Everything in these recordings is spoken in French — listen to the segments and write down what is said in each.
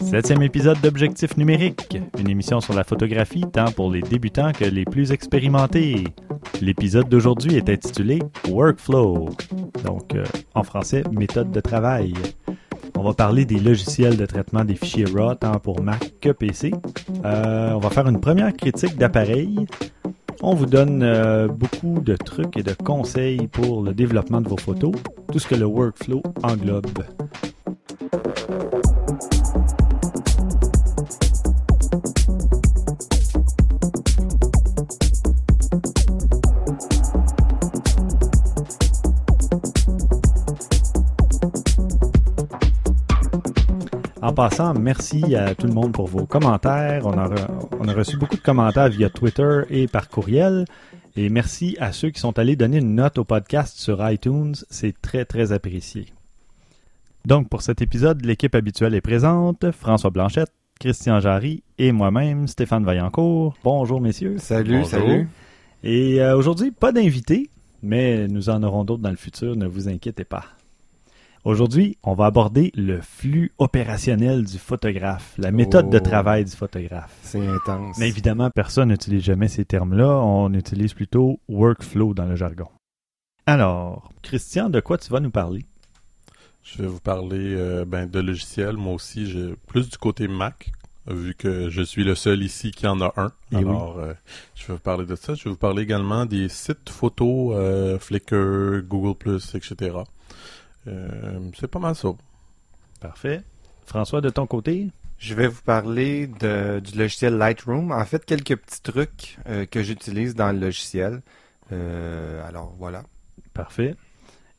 Septième épisode d'Objectif numérique, une émission sur la photographie tant pour les débutants que les plus expérimentés. L'épisode d'aujourd'hui est intitulé Workflow, donc euh, en français méthode de travail. On va parler des logiciels de traitement des fichiers RAW tant pour Mac que PC. Euh, on va faire une première critique d'appareil. On vous donne euh, beaucoup de trucs et de conseils pour le développement de vos photos, tout ce que le workflow englobe. Passant, merci à tout le monde pour vos commentaires. On a, re- on a reçu beaucoup de commentaires via Twitter et par courriel. Et merci à ceux qui sont allés donner une note au podcast sur iTunes. C'est très, très apprécié. Donc, pour cet épisode, l'équipe habituelle est présente. François Blanchette, Christian Jarry et moi-même, Stéphane Vaillancourt. Bonjour, messieurs. Salut, Bonjour. salut. Et euh, aujourd'hui, pas d'invité, mais nous en aurons d'autres dans le futur, ne vous inquiétez pas. Aujourd'hui, on va aborder le flux opérationnel du photographe, la méthode de Oh. travail du photographe. C'est intense. Mais évidemment, personne n'utilise jamais ces termes-là, on utilise plutôt workflow dans le jargon. Alors, Christian, de quoi tu vas nous parler? Je vais vous parler euh, ben, de logiciels. Moi aussi, j'ai plus du côté Mac, vu que je suis le seul ici qui en a un. Eh oui. Alors, euh, je vais vous parler de ça. Je vais vous parler également des sites photos, euh, Flickr, Google+, etc. Euh, c'est pas mal ça. Parfait. François, de ton côté? Je vais vous parler de- du logiciel Lightroom. En fait, quelques petits trucs euh, que j'utilise dans le logiciel. Euh, alors, voilà. Parfait.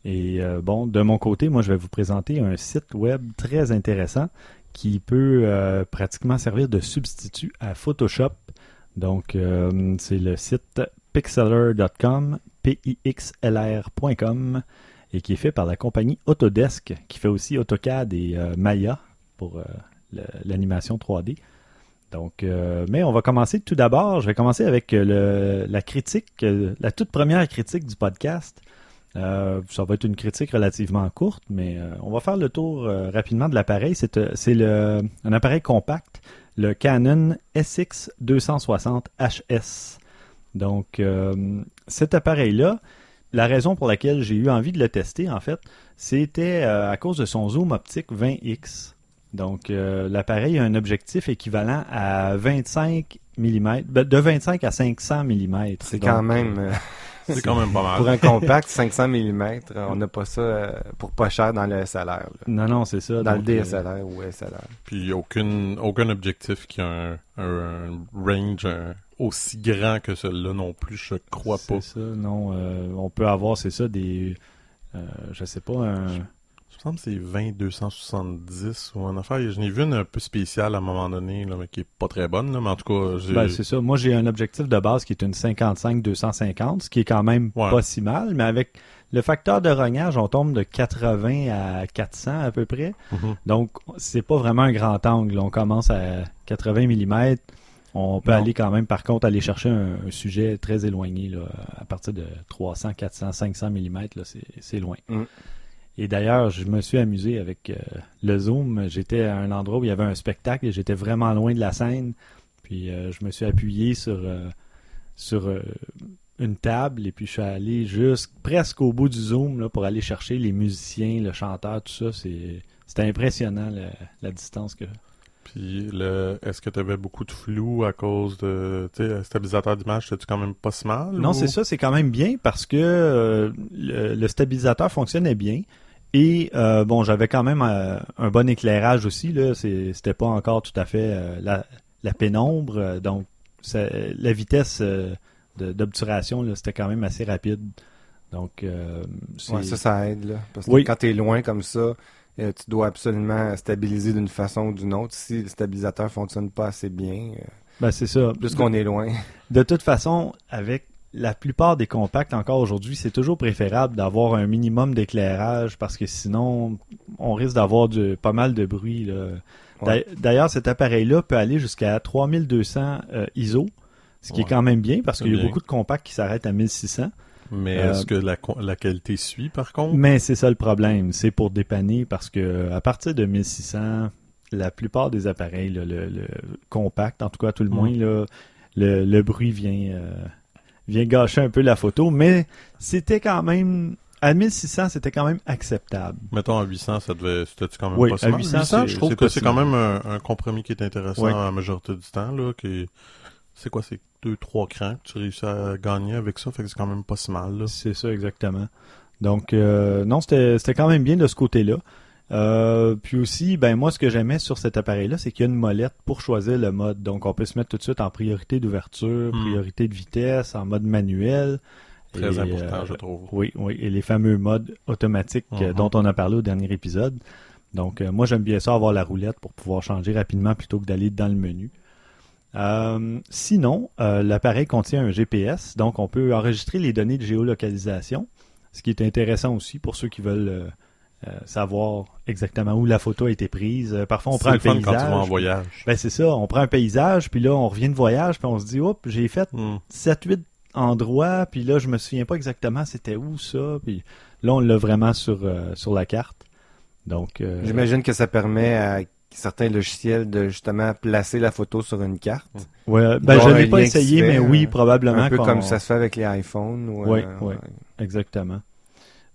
Et euh, bon, de mon côté, moi, je vais vous présenter un site web très intéressant qui peut euh, pratiquement servir de substitut à Photoshop. Donc, euh, c'est le site pixlr.com, P-I-X-L-R.com, et qui est fait par la compagnie Autodesk, qui fait aussi AutoCAD et euh, Maya pour euh, l'animation 3D. Donc, euh, mais on va commencer tout d'abord. Je vais commencer avec la critique, la toute première critique du podcast. Ça va être une critique relativement courte, mais on va faire le tour rapidement de l'appareil. C'est un appareil compact, le Canon SX260 HS. Donc, cet appareil-là, la raison pour laquelle j'ai eu envie de le tester, en fait, c'était euh, à cause de son zoom optique 20x. Donc, euh, l'appareil a un objectif équivalent à 25 mm, ben, de 25 à 500 mm. C'est quand même, euh, C'est quand même pas mal. pour un compact 500 mm, on n'a pas ça pour pas cher dans le SLR. là. Non, non, c'est ça. Dans Donc, le DSLR ou SLR. Puis aucune, aucun objectif qui a un, un- un range un- aussi grand que celui-là non plus, je crois C'est pas. ça, non. euh, on peut avoir, c'est ça, des. euh, je sais pas, un. Je me semble que c'est 20 270 ou un affaire. Je n'ai vu une un peu spéciale à un moment donné, là, mais qui est pas très bonne, là, mais en tout cas. Ben, c'est ça. Moi, j'ai un objectif de base qui est une 55-250, ce qui est quand même Ouais. pas si mal, mais avec le facteur de rognage, on tombe de 80 à 400 à peu près. Mhm. Donc, c'est pas vraiment un grand angle. On commence à 80 mm. On peut Non. aller quand même, par contre, aller chercher un, un sujet très éloigné, là, à partir de 300, 400, 500 mm, là, c'est, loin. Mm. Et d'ailleurs, je me suis amusé avec euh, le zoom. J'étais à un endroit où il y avait un spectacle et j'étais vraiment loin de la scène. Puis euh, je me suis appuyé sur, euh, sur une table et puis je suis allé juste presque au bout du zoom là, pour aller chercher les musiciens, le chanteur, tout ça. C'est, c'était impressionnant la, la distance que. Puis, le... est-ce que tu avais beaucoup de flou à cause de... Tu sais, stabilisateur d'image, c'était-tu quand même pas si mal? Non, ou- c'est ça, c'est quand même bien parce que euh, le, le stabilisateur fonctionnait bien. Et euh, bon, j'avais quand même euh, un bon éclairage aussi. Là, c'était pas encore tout à fait euh, la, la pénombre, donc ça- la vitesse euh, d'obturation, c'était quand même assez rapide. Donc, euh, Ouais, ça, ça aide. Là, parce que Oui. quand tu es loin comme ça, euh, tu dois absolument stabiliser d'une façon ou d'une autre. Si le stabilisateur fonctionne pas assez bien, euh, ben, c'est ça. plus qu'on est loin. De toute façon, avec la plupart des compacts encore aujourd'hui, c'est toujours préférable d'avoir un minimum d'éclairage parce que sinon, on risque d'avoir du- pas mal de bruit. là. Ouais. D'ailleurs, cet appareil-là peut aller jusqu'à 3200 euh, ISO, ce qui est quand même bien parce qu'il y a beaucoup de compacts qui s'arrêtent à 1600. Mais Euh, est-ce que la, qualité suit, par contre? Mais c'est ça le problème, c'est pour dépanner parce que à partir de 1600, la plupart des appareils, là, le, le compact, en tout cas, à tout le Mm. moins, là, le, le bruit vient, euh, vient gâcher un peu la photo, mais c'était quand même. À 1600, c'était quand même acceptable. Mettons à 800, ça devait, c'était quand même Oui, pas à si mal? 800, 800, c'est- je trouve c'est que c'est quand même un, un compromis qui est intéressant à la majorité du temps, là, qui c'est quoi, c'est deux, trois crans que tu réussis à gagner avec ça, fait que c'est quand même pas si mal. C'est ça, exactement. Donc, euh, non, c'était quand même bien de ce côté-là. Euh, puis aussi, ben moi, ce que j'aimais sur cet appareil-là, c'est qu'il y a une molette pour choisir le mode. Donc, on peut se mettre tout de suite en priorité d'ouverture, Hmm. priorité de vitesse, en mode manuel. Très Et, important, euh, je trouve. Oui, oui, et les fameux modes automatiques euh, Mhm. dont on a parlé au dernier épisode. Donc, euh, moi, j'aime bien ça avoir la roulette pour pouvoir changer rapidement plutôt que d'aller dans le menu. Euh, sinon, euh, l'appareil contient un GPS, donc on peut enregistrer les données de géolocalisation, ce qui est intéressant aussi pour ceux qui veulent euh, savoir exactement où la photo a été prise. Parfois, on prend un le fun paysage. quand tu vas en voyage. Ben, c'est ça, on prend un paysage, puis là, on revient de voyage, puis on se dit, hop, j'ai fait Hmm. 7-8 endroits, puis là, je me souviens pas exactement c'était où ça, puis là, on l'a vraiment sur, euh, sur la carte. Donc, euh, J'imagine que ça permet à certains logiciels de justement placer la photo sur une carte. ouais, ben, je un pas essayé, mais oui, euh, probablement. Un peu comme ça se fait avec les iPhones. Ou, Ouais, euh, ouais. Exactement.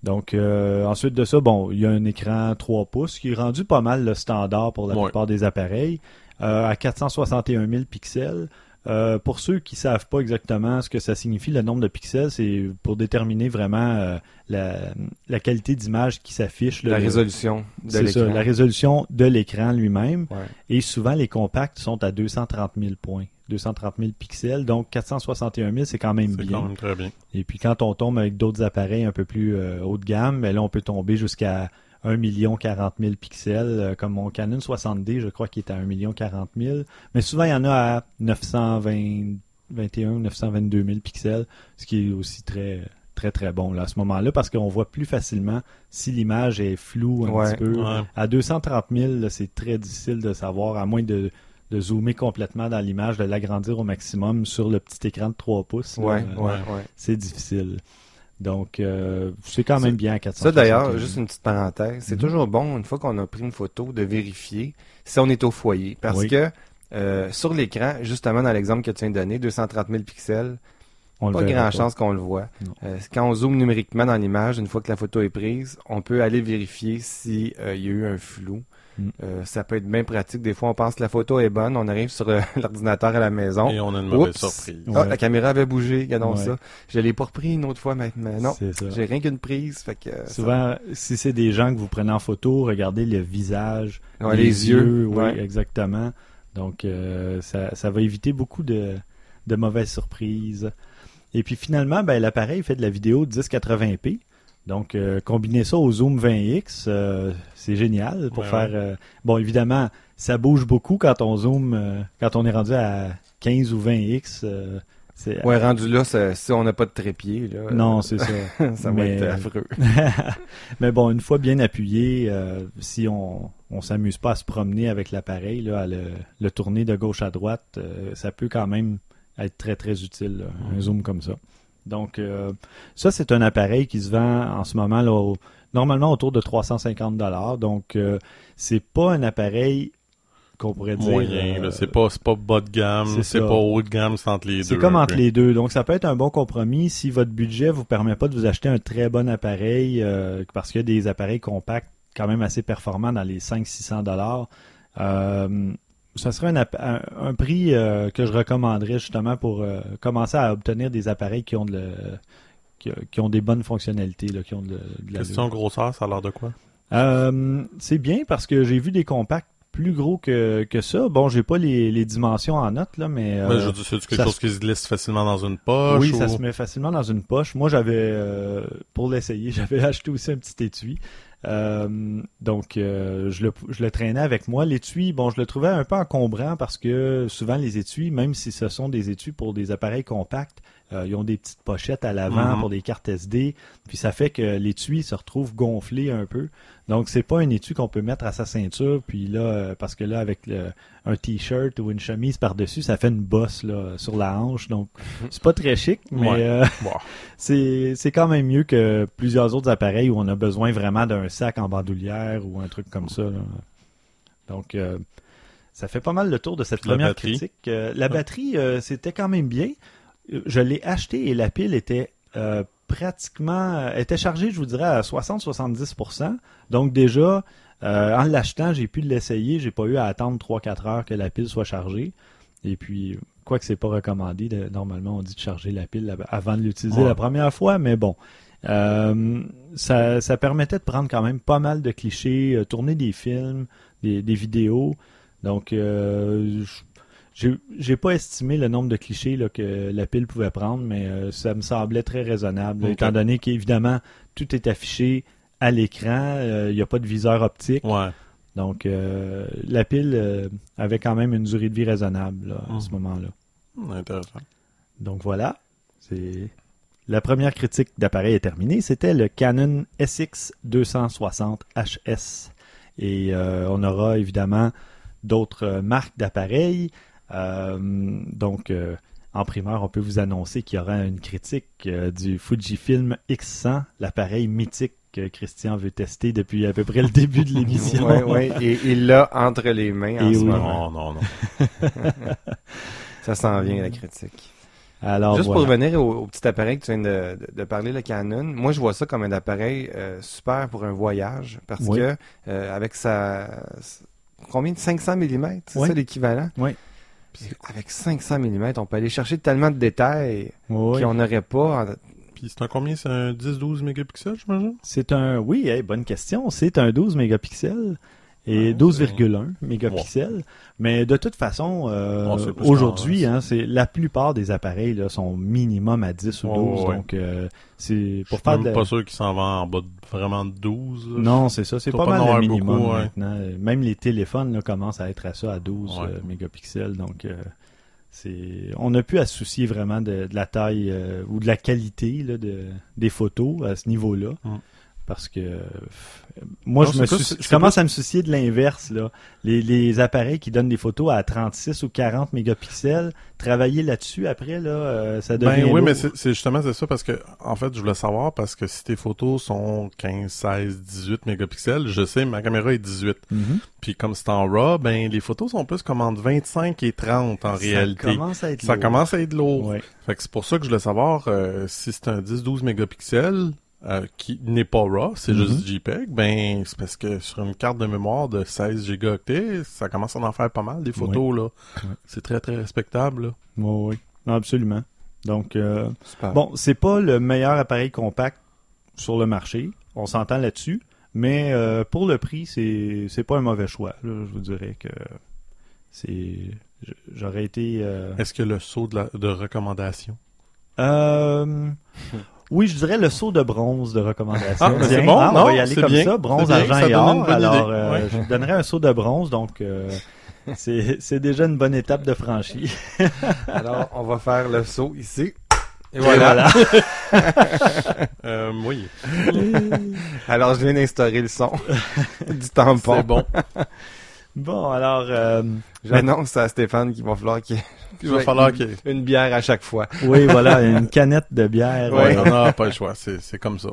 Donc, euh, ensuite de ça, bon, il y a un écran 3 pouces qui est rendu pas mal le standard pour la Ouais. plupart des appareils, euh, à 461 000 pixels. Euh, pour ceux qui savent pas exactement ce que ça signifie, le nombre de pixels, c'est pour déterminer vraiment euh, la, la qualité d'image qui s'affiche. La résolution de C'est ça, l'écran. la résolution de l'écran lui-même. Ouais. Et souvent, les compacts sont à 230 000 points. 230 000 pixels, donc 461 000, c'est quand même C'est bien. quand même très bien. Et puis quand on tombe avec d'autres appareils un peu plus euh, haut de gamme, ben là on peut tomber jusqu'à 1 million 40 000 pixels, euh, comme mon Canon 60D, je crois qu'il est à 1 million 40 000. Mais souvent il y en a à 921 ou 922 000 pixels, ce qui est aussi très très très bon là, à ce moment-là parce qu'on voit plus facilement si l'image est floue un Ouais. petit peu. Ouais. À 230 000, là, c'est très difficile de savoir, à moins de, de zoomer complètement dans l'image, de l'agrandir au maximum sur le petit écran de 3 pouces. là. Ouais, ouais, ouais. c'est difficile. Donc, euh, c'est quand même bien à 400. Ça d'ailleurs, juste une petite parenthèse, c'est Mhm. toujours bon, une fois qu'on a pris une photo, de vérifier si on est au foyer. Parce Oui. que euh, sur l'écran, justement dans l'exemple que tu viens de donner, 230 000 pixels, On pas grand chance qu'on le voit. Euh, quand on zoome numériquement dans l'image, une fois que la photo est prise, on peut aller vérifier s'il y a eu un flou. Mm. Euh, ça peut être bien pratique. Des fois, on pense que la photo est bonne, on arrive sur euh, l'ordinateur à la maison. Et on a une mauvaise Oups. surprise. Ah, Ouais. la caméra avait bougé, regardons Ouais. ça. Je l'ai pas repris une autre fois maintenant. Non, C'est ça. j'ai rien qu'une prise. Fait que, euh, Souvent, si c'est des gens que vous prenez en photo, regardez le visage, ouais, les, yeux. oui, ouais. exactement. Donc, euh, ça, ça va éviter beaucoup de, de mauvaises surprises. Et puis finalement, ben, l'appareil fait de la vidéo 1080p. Donc, euh, combiner ça au zoom 20x, euh, c'est génial pour Ouais, faire. euh, bon, évidemment, ça bouge beaucoup quand on zoome, euh, quand on est rendu à 15 ou 20x. euh, c'est, Ouais, rendu là, ça- si on n'a pas de trépied, là, Non, c'est ça. ça va être affreux. Mais bon, une fois bien appuyé, euh, si on on s'amuse pas à se promener avec l'appareil, là, à le, le tourner de gauche à droite, euh, ça peut quand même être très très utile, là, un zoom comme ça. Donc euh, ça, c'est un appareil qui se vend en ce moment là, au- normalement autour de 350 dollars. Donc euh, c'est pas un appareil qu'on pourrait dire Moyen, euh. C'est pas, c'est pas bas de gamme, c'est pas haut de gamme, c'est entre les deux. C'est comme entre les deux. Donc, ça peut être un bon compromis si votre budget vous permet pas de vous acheter un très bon appareil, euh, parce qu'il y a des appareils compacts quand même assez performants dans les 500-600 dollars. Ça serait un, app- un, un prix euh, que je recommanderais justement pour euh, commencer à obtenir des appareils qui ont de le- qui, qui ont des bonnes fonctionnalités, là, qui ont de, de la Question grosseur, ça a l'air de quoi? euh, c'est bien parce que j'ai vu des compacts plus gros que, que ça. Bon, j'ai pas les, les dimensions en note, là, mais. Euh, je c'est quelque chose qui se glisse facilement dans une poche? oui, ou- ça se met facilement dans une poche. Moi, j'avais, pour l'essayer, j'avais acheté aussi un petit étui. Euh, donc, euh, je, le, je le traînais avec moi. L'étui, bon, je le trouvais un peu encombrant parce que souvent les étuis, même si ce sont des étuis pour des appareils compacts, euh, ils ont des petites pochettes à l'avant Mhm. pour des cartes SD. Puis ça fait que l'étui se retrouve gonflé un peu. Donc, c'est pas un étui qu'on peut mettre à sa ceinture. Puis là, euh, parce que là, avec le- un t-shirt ou une chemise par-dessus, ça fait une bosse là, sur la hanche. Donc, c'est pas très chic, mais Ouais. euh, c'est c'est quand même mieux que plusieurs autres appareils où on a besoin vraiment d'un sac en bandoulière ou un truc comme ça. là. Donc, euh, ça fait pas mal le tour de cette première critique. Euh, la batterie, euh, c'était quand même bien. Je l'ai acheté et la pile était euh, pratiquement était chargée, je vous dirais, à 60-70%. Donc déjà, euh, en l'achetant, j'ai pu l'essayer. J'ai pas eu à attendre 3-4 heures que la pile soit chargée. Et puis, quoi que c'est pas recommandé, de- normalement on dit de charger la pile av- avant de l'utiliser Ouais. la première fois, mais bon. Euh, ça, ça permettait de prendre quand même pas mal de clichés, tourner des films, des, des vidéos. Donc, je- j'ai pas estimé le nombre de clichés là, que la pile pouvait prendre, mais euh, ça me semblait très raisonnable, étant donné qu'évidemment, tout est affiché à l'écran, euh, il n'y a pas de viseur optique. Ouais. Donc, euh, la pile avait quand même une durée de vie raisonnable là, à ce moment-là. Hmm, Intéressant. Donc voilà, c'est la première critique d'appareil est terminée. C'était le Canon SX 260 HS et euh, on aura évidemment d'autres marques d'appareils. Euh, donc euh, en primeur, on peut vous annoncer qu'il y aura une critique euh, du Fujifilm X100, l'appareil mythique que Christian veut tester depuis à peu près le début de l'émission. Ouais, ouais, et il l'a entre les mains en Et ce oui. moment. Non, non, non. Ça s'en vient, la critique. Alors Juste voilà. pour revenir au, au petit appareil que tu viens de, de- de parler, le Canon, moi je vois ça comme un appareil euh, super pour un voyage parce Oui. que euh, avec sa combien de 500 mm, c'est Oui. ça l'équivalent? Oui. Puis avec 500 mm, on peut aller chercher tellement de détails Oui. qu'on n'aurait pas. en- Puis c'est un combien? C'est un 10-12 mégapixels, j'imagine? C'est un, oui, hey, bonne question. C'est un 12 mégapixels et Ah, 12,1 mégapixels. Mais de toute façon, euh, plus aujourd'hui, qu'en- hein, c'est la plupart des appareils là, sont minimum à 10 ou 12. Ouais, ouais. Donc, euh, c'est pour faire même de la- pas sûr qu'il s'en va en bas de vraiment de 12. là. Non, c'est ça. C'est pas mal le minimum beaucoup, ouais. maintenant. Même les téléphones là, commencent à être à ça, à 12 Ouais. euh, mégapixels. Donc, c'est, on n'a plus à se soucier vraiment de, de la taille ou de la qualité là, de, des photos à ce niveau-là. Mm. Parce que moi, Non, je, me soucie- je commence à me soucier de l'inverse. là. Les, les appareils qui donnent des photos à 36 ou 40 mégapixels, travailler là-dessus après, là, euh, ça devient Ben oui, lourd. mais c'est justement c'est ça parce que en fait, je voulais savoir parce que si tes photos sont 15, 16, 18 mégapixels, je sais ma caméra est 18. Mhm. Puis comme c'est en RAW, ben les photos sont plus comme entre 25 et 30 en réalité. Ça commence à être Ça lourd. commence à être lourd. Ouais. Fait que c'est pour ça que je voulais savoir euh, si c'est un 10-12 mégapixels euh, qui n'est pas RAW, c'est Mhm. juste JPEG, ben c'est parce que sur une carte de mémoire de 16 gigaoctets, ça commence à en faire pas mal des photos là. C'est très très respectable. Là. Oui, oui. Non, absolument. Donc, euh, bon, c'est pas le meilleur appareil compact sur le marché. On s'entend là-dessus. Mais euh, pour le prix, c'est c'est pas un mauvais choix. là. Je vous dirais que c'est. J'aurais été. euh, Est-ce que le saut de, la, de recommandation? Euh, oui, je dirais le saut de bronze de recommandation. Ah, ben, c'est bon, ah, on va y aller comme bien, ça, bronze, argent ça et or. Alors, euh, ouais. je donnerais un saut de bronze, donc euh, c'est déjà une bonne étape de franchie. Alors, on va faire le saut ici. Et Et voilà. euh, Oui, Alors, je viens d'instaurer le son du tampon. c'est bon. Bon, alors, euh, J'annonce à Stéphane qu'il va falloir qu'il Il va falloir qu'il une bière à chaque fois. oui, voilà, une canette de bière. Ouais, euh, on n'a pas le choix, c'est c'est comme ça.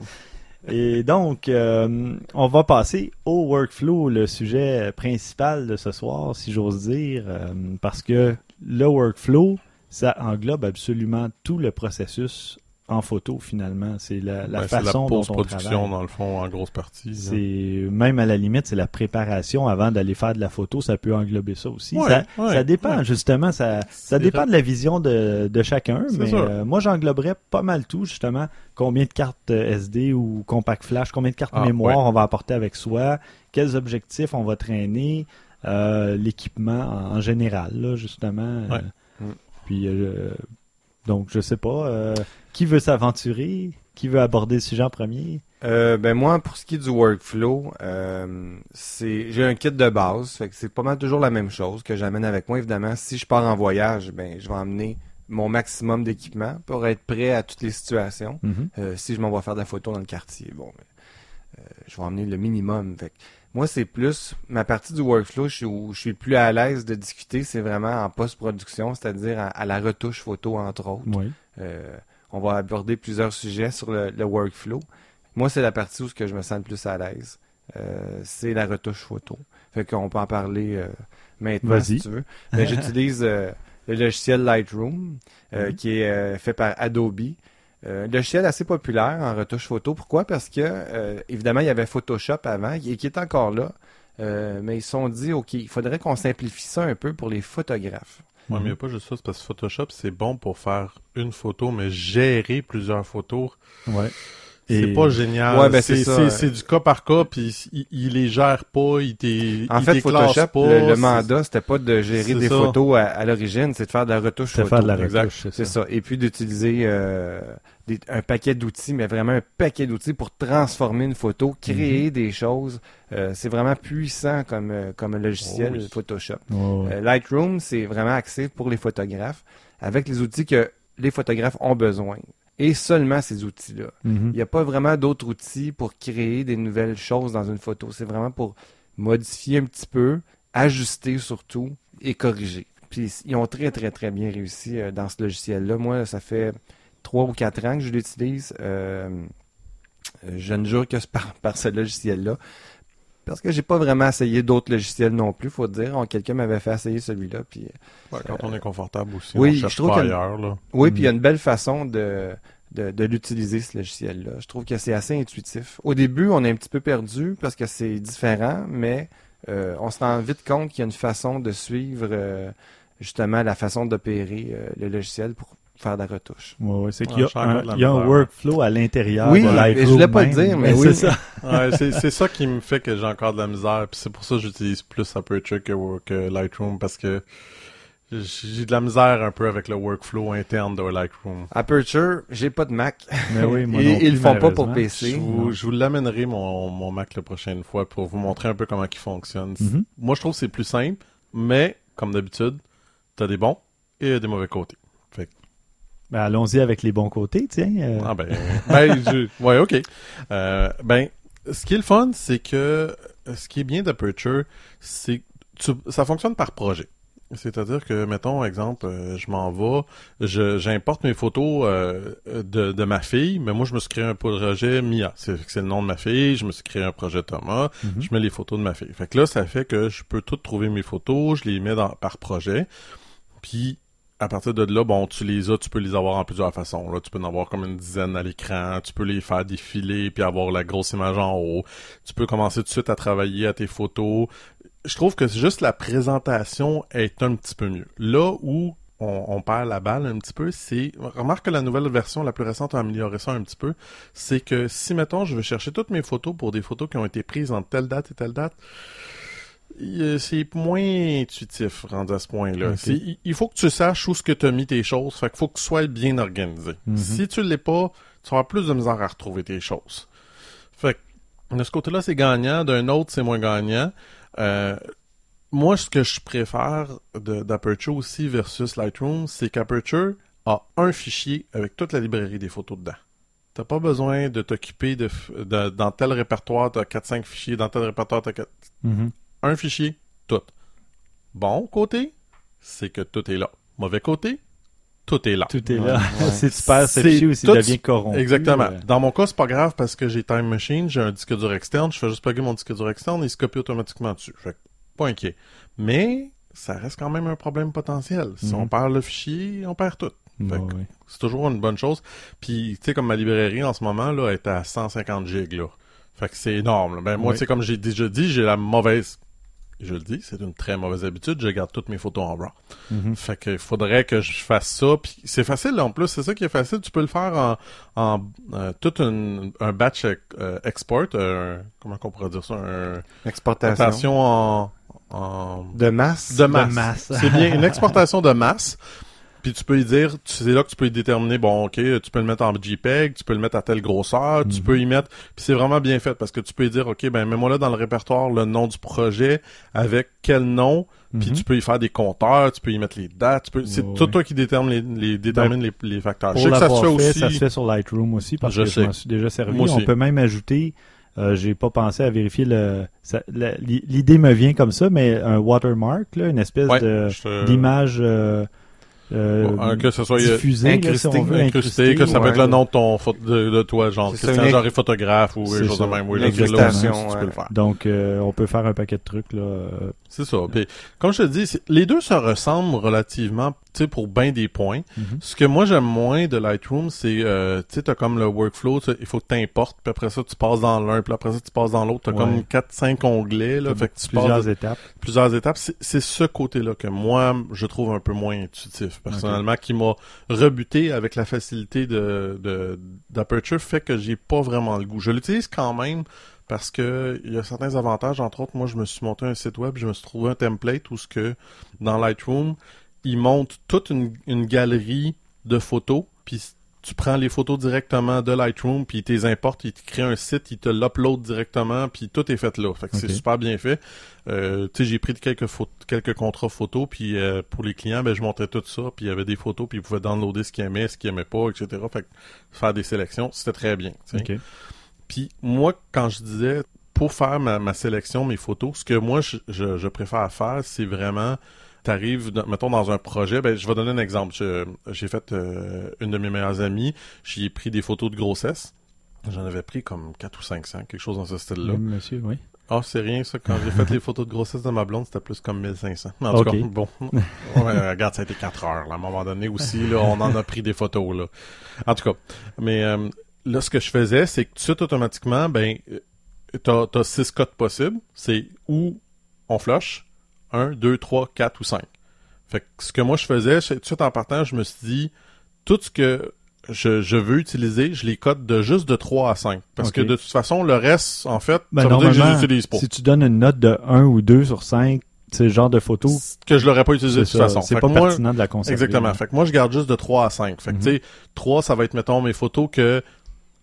Et donc, euh, on va passer au workflow, le sujet principal de ce soir, si j'ose dire, euh, parce que le workflow, ça englobe absolument tout le processus en photo, finalement. C'est la, la Ben, c'est la façon dont on travaille. dans le fond, en grosse partie. C'est même à la limite, c'est la préparation avant d'aller faire de la photo, ça peut englober ça aussi. Ouais, ça, ouais, ça dépend ouais. justement, ça, dépend de la vision de, de chacun, mais euh, moi j'engloberais pas mal tout justement. Combien de cartes euh, SD ou compact flash, combien de cartes Ah, mémoire on va apporter avec soi, quels objectifs on va traîner, euh, l'équipement en, en général, là, justement. Euh. Puis euh, donc je sais pas, qui veut s'aventurer, qui veut aborder le sujet en premier? Euh, ben moi, pour ce qui est du workflow, euh, c'est j'ai un kit de base, fait que c'est pas mal toujours la même chose que j'amène avec moi. Évidemment, si je pars en voyage, ben je vais emmener mon maximum d'équipement pour être prêt à toutes les situations. Mhm. Euh, si je m'en vais faire de la photo dans le quartier, bon, ben, je vais emmener le minimum. Fait que moi, c'est plus ma partie du workflow je où je suis le plus à l'aise de discuter, c'est vraiment en post-production, c'est-à-dire à, à la retouche photo entre autres. Oui. Euh, on va aborder plusieurs sujets sur le, le workflow. Moi, c'est la partie où ce que je me sens le plus à l'aise. euh, c'est la retouche photo. Fait qu'on peut en parler euh, maintenant si tu veux. Ben, J'utilise euh, le logiciel Lightroom Mhm. qui est fait par Adobe. Euh, logiciel assez populaire en retouche photo. Pourquoi? Parce que, évidemment, il y avait Photoshop avant et qui est encore là. Mais ils se sont dit, OK, il faudrait qu'on simplifie ça un peu pour les photographes. Ouais, mais il n'y a pas juste ça, c'est parce que Photoshop, c'est bon pour faire une photo, mais gérer plusieurs photos, Ouais. C'est pas génial. Ouais, ben, c'est du cas par cas, puis il, il les gère pas, il En il fait, Photoshop, pas. le, le mandat, c'était pas de gérer des ça. photos à, à l'origine, c'est de faire de la retouche C'est photo. faire de la retouche, C'est ça. Et puis d'utiliser euh, un paquet d'outils, mais vraiment un paquet d'outils pour transformer une photo, créer Mhm. des choses. Euh, c'est vraiment puissant comme, euh, comme logiciel Oh oui. Photoshop. Euh, Lightroom, c'est vraiment axé pour les photographes, avec les outils que les photographes ont besoin. Et seulement ces outils-là. Mhm. Il n'y a pas vraiment d'autres outils pour créer des nouvelles choses dans une photo. C'est vraiment pour modifier un petit peu, ajuster surtout et corriger. Puis ils ont très très très bien réussi euh, dans ce logiciel-là. Moi, ça fait trois ou quatre ans que je l'utilise. Euh, euh, je ne jure que par, par ce logiciel-là. Parce que j'ai pas vraiment essayé d'autres logiciels non plus, faut dire. Quelqu'un m'avait fait essayer celui-là. Puis Ouais, quand on est confortable aussi, oui, on je cherche trouve pas ailleurs. Là. oui, Mm. puis il y a une belle façon de, de, de l'utiliser, ce logiciel-là. Je trouve que c'est assez intuitif. Au début, on est un petit peu perdu parce que c'est différent, mais euh, on se rend vite compte qu'il y a une façon de suivre euh, justement la façon d'opérer euh, le logiciel pour faire de la retouche. Ouais, ouais, c'est qu'il y a un, y a un workflow à l'intérieur Oui, de Lightroom je voulais pas le dire, mais c'est oui. ça. Ouais, c'est c'est ça qui me fait que j'ai encore de la misère. Puis c'est pour ça que j'utilise plus Aperture que, que Lightroom parce que j'ai de la misère un peu avec le workflow interne de Lightroom. Aperture, j'ai pas de Mac. Mais oui, moi Et non ils le font pas pour. PC. Je vous, je vous l'amènerai mon, mon Mac la prochaine fois pour vous montrer un peu comment il fonctionne. Mhm. Moi, je trouve que c'est plus simple, mais comme d'habitude, t'as des bons et des mauvais côtés. Ben, allons-y avec les bons côtés, tiens. euh, ah ben, ben je- ouais, ok. Euh, ben, ce qui est le fun, c'est que ce qui est bien d'Aperture, c'est que tu- ça fonctionne par projet. C'est-à-dire que, mettons, exemple, euh, je m'en vais, je- j'importe mes photos euh, de, de ma fille, mais moi, je me suis créé un projet Mia. C'est c'est le nom de ma fille, je me suis créé un projet Thomas, mhm. je mets les photos de ma fille. Fait que là, ça fait que je peux tout trouver mes photos, je les mets dans, par projet, puis à partir de là, bon, tu les as, tu peux les avoir en plusieurs façons. Là, tu peux en avoir comme une dizaine à l'écran, tu peux les faire défiler puis avoir la grosse image en haut. Tu peux commencer tout de suite à travailler à tes photos. Je trouve que c'est juste la présentation est un petit peu mieux. Là où on, on perd la balle un petit peu, c'est remarque que la nouvelle version, la plus récente, a amélioré ça un petit peu. C'est que si mettons, je veux chercher toutes mes photos pour des photos qui ont été prises entre telle date et telle date, c'est moins intuitif rendu à ce point-là. Il- faut que tu saches où ce que tu as mis tes choses. Fait qu'il faut que tu sois bien organisé. Mhm. Si tu l'es pas, tu vas avoir plus de misère à retrouver tes choses. Fait que de ce côté-là, c'est gagnant. D'un autre, c'est moins gagnant. Euh, moi, ce que je préfère d'Aperture aussi versus Lightroom, c'est qu'Aperture a un fichier avec toute la librairie des photos dedans. T'as pas besoin de t'occuper de, de- dans tel répertoire, t'as 4-5 fichiers, dans tel répertoire, t'as 4 Mhm. Un fichier, tout. Bon côté, c'est que tout est là. Mauvais côté, tout est là. Tout est Ouais, là. ouais. si tu perds ce C'est fichier ou s'il tout- devient corrompu. Exactement. euh, Dans mon cas, c'est pas grave parce que j'ai Time Machine, j'ai un disque dur externe, je fais juste plugger mon disque dur externe et il se copie automatiquement dessus. Fait que, pas inquiet. Mais, ça reste quand même un problème potentiel. Si Mhm. on perd le fichier, on perd tout. ouais, Fait que- ouais. C'est toujours une bonne chose. Puis, tu sais, comme ma librairie en ce moment, là, est à 150 gigs, là. Fait que c'est énorme. là. Ben, moi, Oui. tu sais, comme j'ai déjà dit, j'ai la mauvaise... Je le dis, c'est une très mauvaise habitude. Je garde toutes mes photos en RAW. Mhm. Fait qu'il faudrait que je fasse ça. Puis c'est facile en plus, c'est ça qui est facile. Tu peux le faire en, en euh, tout un, un batch euh, export. euh, comment qu'on pourrait dire ça? Un, Exportation. exportation en, en De masse. de masse. masse. C'est bien une exportation de masse. Puis tu peux y dire, c'est là que tu peux y déterminer, bon, ok, tu peux le mettre en JPEG, tu peux le mettre à telle grosseur, tu Mhm. peux y mettre, puis c'est vraiment bien fait parce que tu peux y dire, ok, ben mets-moi là dans le répertoire le nom du projet avec quel nom, puis Mhm. tu peux y faire des compteurs, tu peux y mettre les dates, tu peux, c'est Ouais, tout ouais. toi qui détermine les, les détermine les, les facteurs. Pour Je sais que ça se fait aussi. ça se fait sur Lightroom aussi parce Je que sais. je m'en suis déjà servi. Moi On aussi. peut même ajouter, euh, j'ai pas pensé à vérifier le, l'idée me vient comme ça, mais un watermark, là, une espèce Ouais, d'image euh, euh, que ce soit diffusé, là, si on incrusté, veut, incrusté, que ça peut ouais. être le nom de ton de, de toi, genre Christian une- Jarry photographe ou quelque chose de même. Oui, là, tu peux le faire. Donc, euh, on peut faire un paquet de trucs, là. C'est ça. Puis, comme je te dis, les deux se ressemblent relativement, tu sais, pour bien des points. Mhm. Ce que moi j'aime moins de Lightroom, c'est, euh, tu sais, t'as comme le workflow, tu sais, il faut que t'importes, puis après ça, tu passes dans l'un, puis après ça, tu passes dans l'autre. T'as Ouais. comme 4-5 onglets, là. Fait que tu passes plusieurs étapes. plusieurs étapes. C'est- ce côté-là que moi, je trouve un peu moins intuitif, personnellement, qui m'a rebuté avec la facilité de, de, d'Aperture, fait que j'ai pas vraiment le goût. Je l'utilise quand même parce que il y a certains avantages. Entre autres, moi, je me suis monté un site web, je me suis trouvé un template où ce que, dans Lightroom, il monte toute une, une galerie de photos, puis tu prends les photos directement de Lightroom, puis il te les importe, il te crée un site, il te l'upload directement, puis tout est fait là. Fait que c'est super bien fait. Euh, tu sais, j'ai pris quelques quelques contrats photos, puis euh, pour les clients, ben je montrais tout ça, puis il y avait des photos, puis ils pouvaient downloader ce qu'ils aimaient, ce qu'ils aimaient pas, etc. Fait que faire des sélections, c'était très bien. Puis moi, quand je disais pour faire ma, ma sélection, mes photos, ce que moi je, je, je préfère faire, c'est vraiment t'arrives, mettons, dans un projet, ben, je vais donner un exemple. J'ai fait euh, une de mes meilleures amies, j'y ai pris des photos de grossesse. J'en avais pris comme 4 ou 500, quelque chose dans ce style-là. Monsieur, oui. Ah, c'est rien, ça. Quand j'ai fait les photos de grossesse de ma blonde, c'était plus comme 1500. Mais en tout cas, bon. Ouais, regarde, ça a été 4 heures, là. À un moment donné aussi, là, on en a pris des photos, là. En tout cas. Mais, euh, là, ce que je faisais, c'est que tout de suite, automatiquement, ben, euh, t'as, t'as six codes possibles. C'est où on flush? 1, 2, 3, 4 ou 5. Fait que ce que moi je faisais, tout de suite en partant, je me suis dit, tout ce que je, je veux utiliser, je les code de juste de 3 à 5. Parce Ok. que de toute façon, le reste, en fait, Ben, ça veut dire que je les utilise pas. si tu donnes une note de 1 ou 2 sur 5, c'est le genre de photo, que je l'aurais pas utilisé de toute ça, façon. c'est pas moi, pertinent de la conserver. Exactement. Fait que moi, je garde juste de 3 à 5. Fait que, Mhm. tu sais, 3, ça va être, mettons, mes photos que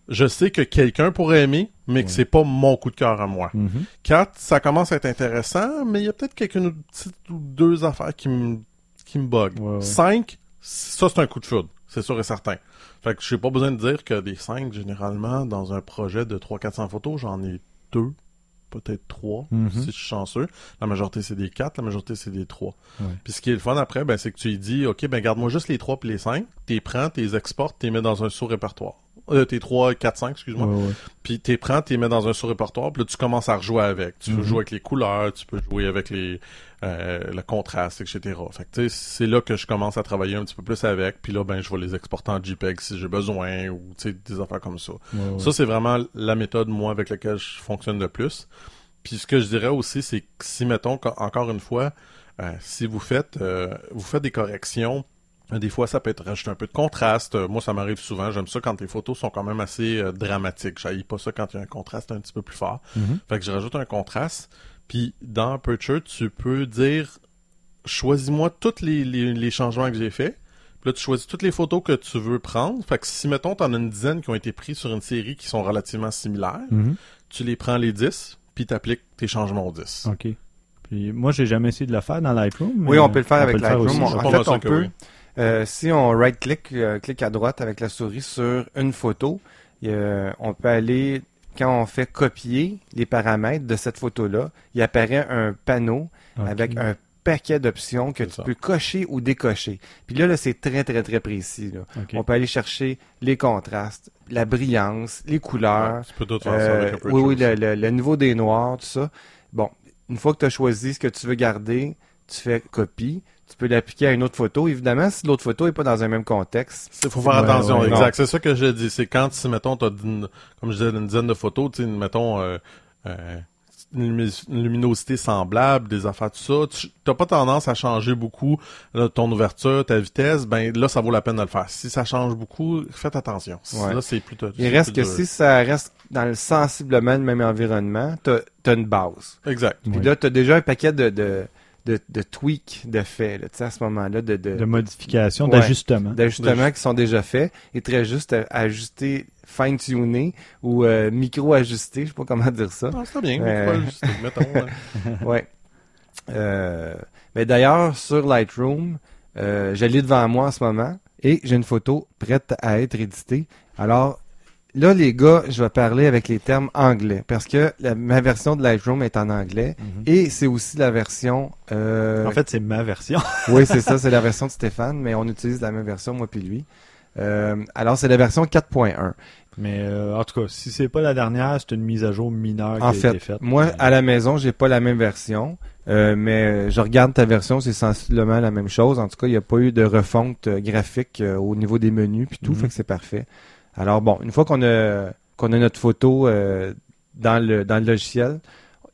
je sais que quelqu'un pourrait aimer, mais que c'est pas mon coup de cœur à moi. Mhm. 4, ça commence à être intéressant, mais il y a peut-être quelques petites ou deux affaires qui me, qui me bug. Ouais, ouais. 5, ça, c'est un coup de foudre. C'est sûr et certain. Fait que j'ai pas besoin de dire que des 5, généralement, dans un projet de 300-400 photos, j'en ai deux, peut-être trois, Mhm. si je suis chanceux. La majorité, c'est des 4, la majorité, c'est des 3. Ouais. Puis ce qui est le fun après, ben, c'est que tu lui dis, OK, ben, garde-moi juste les 3 puis les 5. T'es prends, t'es exportes, t'es mets dans un sous-répertoire. Euh, t'es 3, 4, 5, excuse-moi. Ouais, ouais. Puis t'es prends, t'es mets dans un sous-répertoire, puis là, tu commences à rejouer avec. Tu peux Mhm. jouer avec les couleurs, tu peux jouer avec les euh, le contraste, etc. Fait que, tu c'est là que je commence à travailler un petit peu plus avec, puis là, ben, je vais les exporter en JPEG si j'ai besoin, ou, tu des affaires comme ça. Ouais. Ça, c'est vraiment la méthode, moi, avec laquelle je fonctionne le plus. Puis ce que je dirais aussi, c'est que si, mettons, encore une fois, euh, si vous faites, euh, vous faites des corrections, des fois, ça peut être rajouter un peu de contraste. Euh, moi, ça m'arrive souvent. J'aime ça quand les photos sont quand même assez euh, dramatiques. J'haïs pas ça quand il y a un contraste un petit peu plus fort. Mhm. Fait que je rajoute un contraste. Puis dans Aperture, tu peux dire choisis-moi tous les, les, les changements que j'ai faits. Puis là, tu choisis toutes les photos que tu veux prendre. Fait que si, mettons, t'en as une dizaine qui ont été prises sur une série qui sont relativement similaires, Mhm. tu les prends les 10, puis t'appliques tes changements aux 10. OK. Puis moi, j'ai jamais essayé de le faire dans Lightroom. Oui, on peut le faire avec Lightroom. en fait, on peut- oui. Euh, si on right-click, euh, clique à droite avec la souris sur une photo, on peut aller, quand on fait copier les paramètres de cette photo-là, il apparaît un panneau avec un paquet d'options que tu ça. peux cocher ou décocher. Puis là, là c'est très, très, très précis. là. On peut aller chercher les contrastes, la brillance, les couleurs, Ouais, tu peux faire ça avec oui, oui, le- le niveau des noirs, tout ça. Bon, une fois que tu as choisi ce que tu veux garder, tu fais copie. Tu peux l'appliquer à une autre photo. Évidemment, si l'autre photo n'est pas dans un même contexte, Il faut faire attention, ouais, exact. C'est ça que je dis. C'est quand, si, mettons, t'as, une- comme je disais, une dizaine de photos, tu sais, mettons, euh, euh, une, lumi- une luminosité semblable, des affaires, tout ça, tu t'as pas tendance à changer beaucoup là, ton ouverture, ta vitesse, ben là, ça vaut la peine de le faire. Si ça change beaucoup, faites attention. Ouais. Là, c'est plutôt... il reste plus que dur. si ça reste dans le sensiblement le même environnement, tu as, une base. Exact. Puis là, tu as déjà un paquet de, de, de, de tweaks de faits, là, tu sais, à ce moment-là, de, de, De modification, Ouais. d'ajustement. d'ajustements qui sont déjà faits et très juste à, à ajuster, fine-tuner ou euh, micro-ajuster, je sais pas comment dire ça. Ah, c'est bien. Euh. faut ajuster, mettons. ouais. Ouais. Euh, mais d'ailleurs, sur Lightroom, euh, je l'ai devant moi en ce moment et j'ai une photo prête à être éditée. Alors, là, les gars, je vais parler avec les termes anglais parce que la- ma version de Lightroom est en anglais Mhm. et c'est aussi la version. euh, En fait, c'est ma version. oui, c'est ça, c'est la version de Stéphane, mais on utilise la même version, moi puis lui. Euh, alors, c'est la version 4.1. Mais euh, en tout cas, si c'est pas la dernière, c'est une mise à jour mineure qui En a été fait, faite. moi, à la maison, j'ai pas la même version, euh, mais je regarde ta version, c'est sensiblement la même chose. En tout cas, il n'y a pas eu de refonte euh, graphique euh, au niveau des menus puis tout, Mhm. fait que c'est parfait. Alors bon, une fois qu'on a a notre photo euh, dans le dans le logiciel,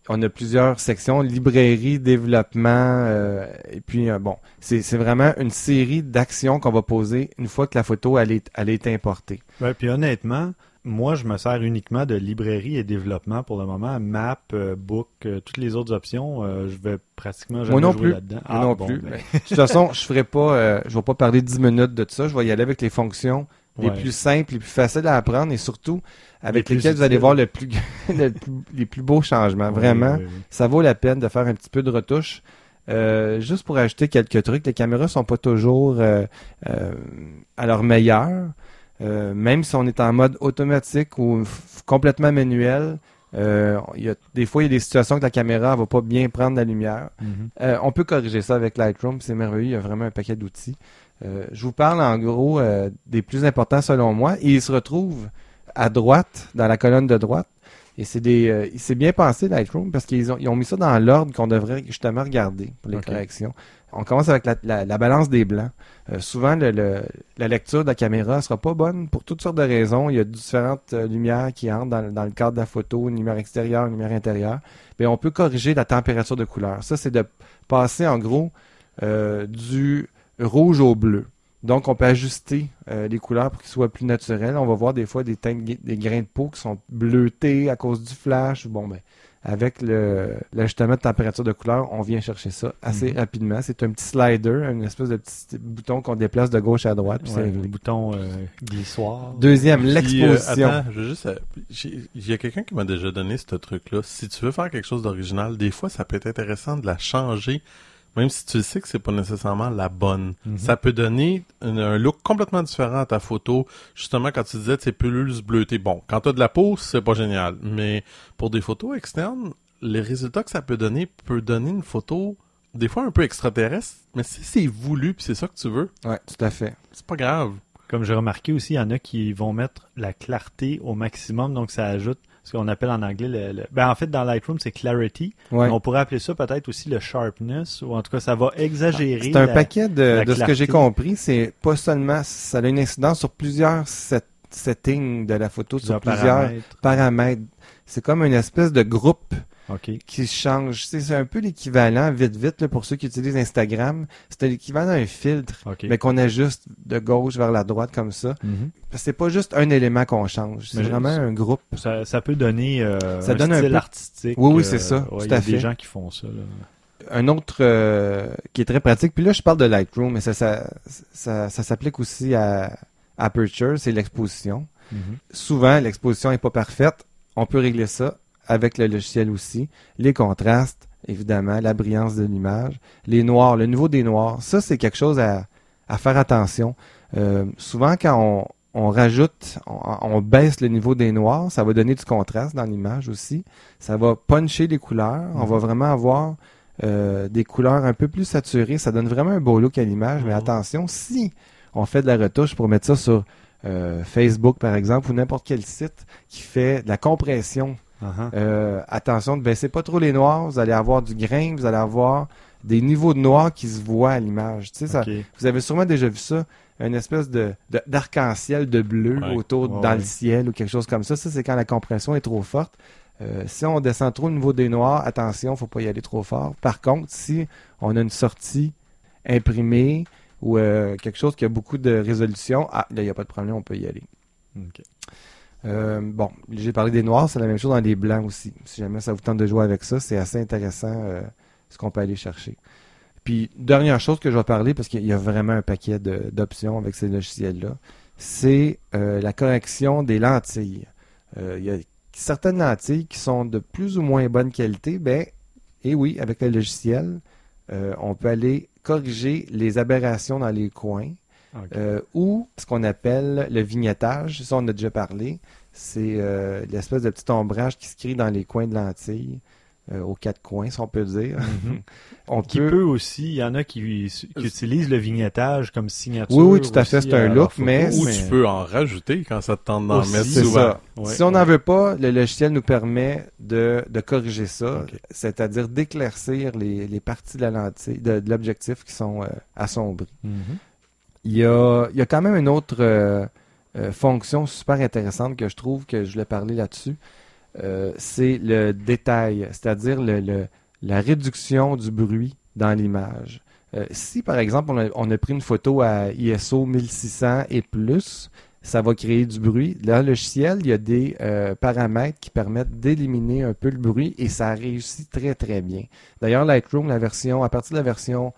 on a plusieurs sections librairie, développement, euh, et puis euh, bon, c'est vraiment une série d'actions qu'on va poser une fois que la photo elle est elle est importée. Ouais, puis honnêtement, moi, je me sers uniquement de librairie et développement pour le moment. Map, euh, book, toutes les autres options, je vais pratiquement jamais Moi non jouer plus. là-dedans. Moi non bon, plus. ben, De toute façon, je ferai pas, je vais pas parler 10 minutes de ça. Je vais y aller avec les fonctions les ouais. plus simples, les plus faciles à apprendre et surtout avec Les plus lesquelles vous allez voir le plus, le plus- les plus beaux changements. Oui, Vraiment, oui, oui. ça vaut la peine de faire un petit peu de retouche. Euh, juste pour ajouter quelques trucs, les caméras sont pas toujours euh, euh, à leur meilleur. Euh, même si on est en mode automatique ou complètement manuel, euh, y a, des fois il y a des situations que la caméra ne va pas bien prendre la lumière. Mhm. Euh, on peut corriger ça avec Lightroom, c'est merveilleux, il y a vraiment un paquet d'outils. Euh, je vous parle en gros euh, des plus importants selon moi, et ils se retrouvent à droite, dans la colonne de droite. Et c'est des, euh, c'est bien pensé Lightroom parce qu'ils ont, ils ont mis ça dans l'ordre qu'on devrait justement regarder pour les corrections. On commence avec la, la- la balance des blancs. Euh, souvent, le- le- la lecture de la caméra sera pas bonne pour toutes sortes de raisons. Il y a différentes euh, lumières qui entrent dans, dans le cadre de la photo, une lumière extérieure, une lumière intérieure. Mais on peut corriger la température de couleur. Ça, c'est de passer en gros euh, du rouge au bleu. Donc, on peut ajuster euh, les couleurs pour qu'ils soient plus naturels. On va voir des fois des teintes, des grains de peau qui sont bleutés à cause du flash. Bon, ben, avec l'ajustement de température de couleur, on vient chercher ça assez Mhm. rapidement. C'est un petit slider, une espèce de petit bouton qu'on déplace de gauche à droite. c'est Ouais, réglé. le bouton euh, glissoir. Deuxième, Puis, l'exposition. euh, je juste, euh, il y a quelqu'un qui m'a déjà donné ce truc-là. Si tu veux faire quelque chose d'original, des fois, ça peut être intéressant de la changer, même si tu sais que c'est pas nécessairement la bonne. Mhm. Ça peut donner un, un look complètement différent à ta photo. Justement, quand tu disais, c'est plus bleuté. Bon, quand t'as de la peau, c'est pas génial. Mais pour des photos externes, les résultats que ça peut donner peut donner une photo des fois un peu extraterrestre. Mais si c'est voulu puis c'est ça que tu veux, Ouais, tout à fait. c'est pas grave. Comme j'ai remarqué aussi, il y en a qui vont mettre la clarté au maximum, donc ça ajoute ce qu'on appelle en anglais le, le- Ben, en fait, dans Lightroom, c'est clarity. Ouais. On pourrait appeler ça peut-être aussi le sharpness, ou en tout cas, ça va exagérer. C'est un la- paquet de, de ce que j'ai compris. C'est pas seulement, ça a une incidence sur plusieurs set- settings de la photo, sur plusieurs plusieurs paramètres. paramètres. C'est comme une espèce de groupe OK. qui change. C'est un peu l'équivalent, vite vite, là, pour ceux qui utilisent Instagram. C'est l'équivalent d'un filtre, mais qu'on ajuste de gauche vers la droite comme ça. Parce que C'est pas juste un élément qu'on change. C'est vraiment un groupe. ça, ça peut donner euh, Ça un donne un style peu- artistique. Oui, oui, euh, c'est ça, ouais, tout Il y a des gens qui font ça. Là. Un autre euh, qui est très pratique, puis là je parle de Lightroom, mais ça, ça, ça, ça s'applique aussi à Aperture, c'est l'exposition. Mhm. Souvent, l'exposition est pas parfaite. On peut régler ça avec le logiciel aussi. Les contrastes, évidemment, la brillance de l'image, les noirs, le niveau des noirs, ça c'est quelque chose à, à faire attention. Euh, souvent, quand on, on rajoute, on, on baisse le niveau des noirs, ça va donner du contraste dans l'image aussi. Ça va puncher les couleurs. On Mhm. va vraiment avoir euh, des couleurs un peu plus saturées. Ça donne vraiment un beau look à l'image. Mais Mhm. attention, si on fait de la retouche pour mettre ça sur euh, Facebook, par exemple, ou n'importe quel site qui fait de la compression, Uh-huh. euh, attention, ne baissez pas trop les noirs. Vous allez avoir du grain, vous allez avoir des niveaux de noir qui se voient à l'image. Tu sais, vous avez sûrement déjà vu ça, une espèce de d'arc-en-ciel de bleu Ouais. autour Ouais, dans ouais. le ciel ou quelque chose comme ça. Ça, c'est quand la compression est trop forte. Euh, si on descend trop au niveau des noirs, attention, faut pas y aller trop fort. Par contre, si on a une sortie imprimée ou euh, quelque chose qui a beaucoup de résolution, ah, là, il n'y a pas de problème, on peut y aller. Euh, bon, j'ai parlé des noirs, c'est la même chose dans les blancs aussi. Si jamais ça vous tente de jouer avec ça, c'est assez intéressant euh, ce qu'on peut aller chercher. Puis, dernière chose que je vais parler, parce qu'il y a vraiment un paquet d'options avec ces logiciels-là, c'est euh, la correction des lentilles. Il y a certaines lentilles qui sont de plus ou moins bonne qualité, ben, et oui, avec le logiciel, on peut aller corriger les aberrations dans les coins. OK. Euh, ou ce qu'on appelle le vignettage, ça on a déjà parlé, C'est euh, l'espèce de petit ombrage qui se crée dans les coins de lentilles. Euh, aux quatre coins, si on peut dire. Mhm. on Qui peut... peut aussi, il y en a qui, qui utilisent le vignettage comme signature. Oui, oui, tout à fait, c'est un look, mais- Ou mais- tu peux en rajouter quand ça te tente d'en mettre souvent. ça. Ouais, si on n'en ouais. veut pas, le logiciel nous permet de, de corriger ça, c'est-à-dire d'éclaircir les, les parties de la lentille, de, de l'objectif qui sont euh, assombries. Mhm. Il y a, il y a quand même une autre euh, euh, fonction super intéressante que je trouve que je voulais parler là-dessus. Euh, c'est le détail, c'est-à-dire la réduction du bruit dans l'image. Si, par exemple, on a, pris une photo à ISO 1600 et plus, ça va créer du bruit. Dans le logiciel, il y a des paramètres qui permettent d'éliminer un peu le bruit et ça réussit très, très bien. D'ailleurs, Lightroom, la version, à partir de la version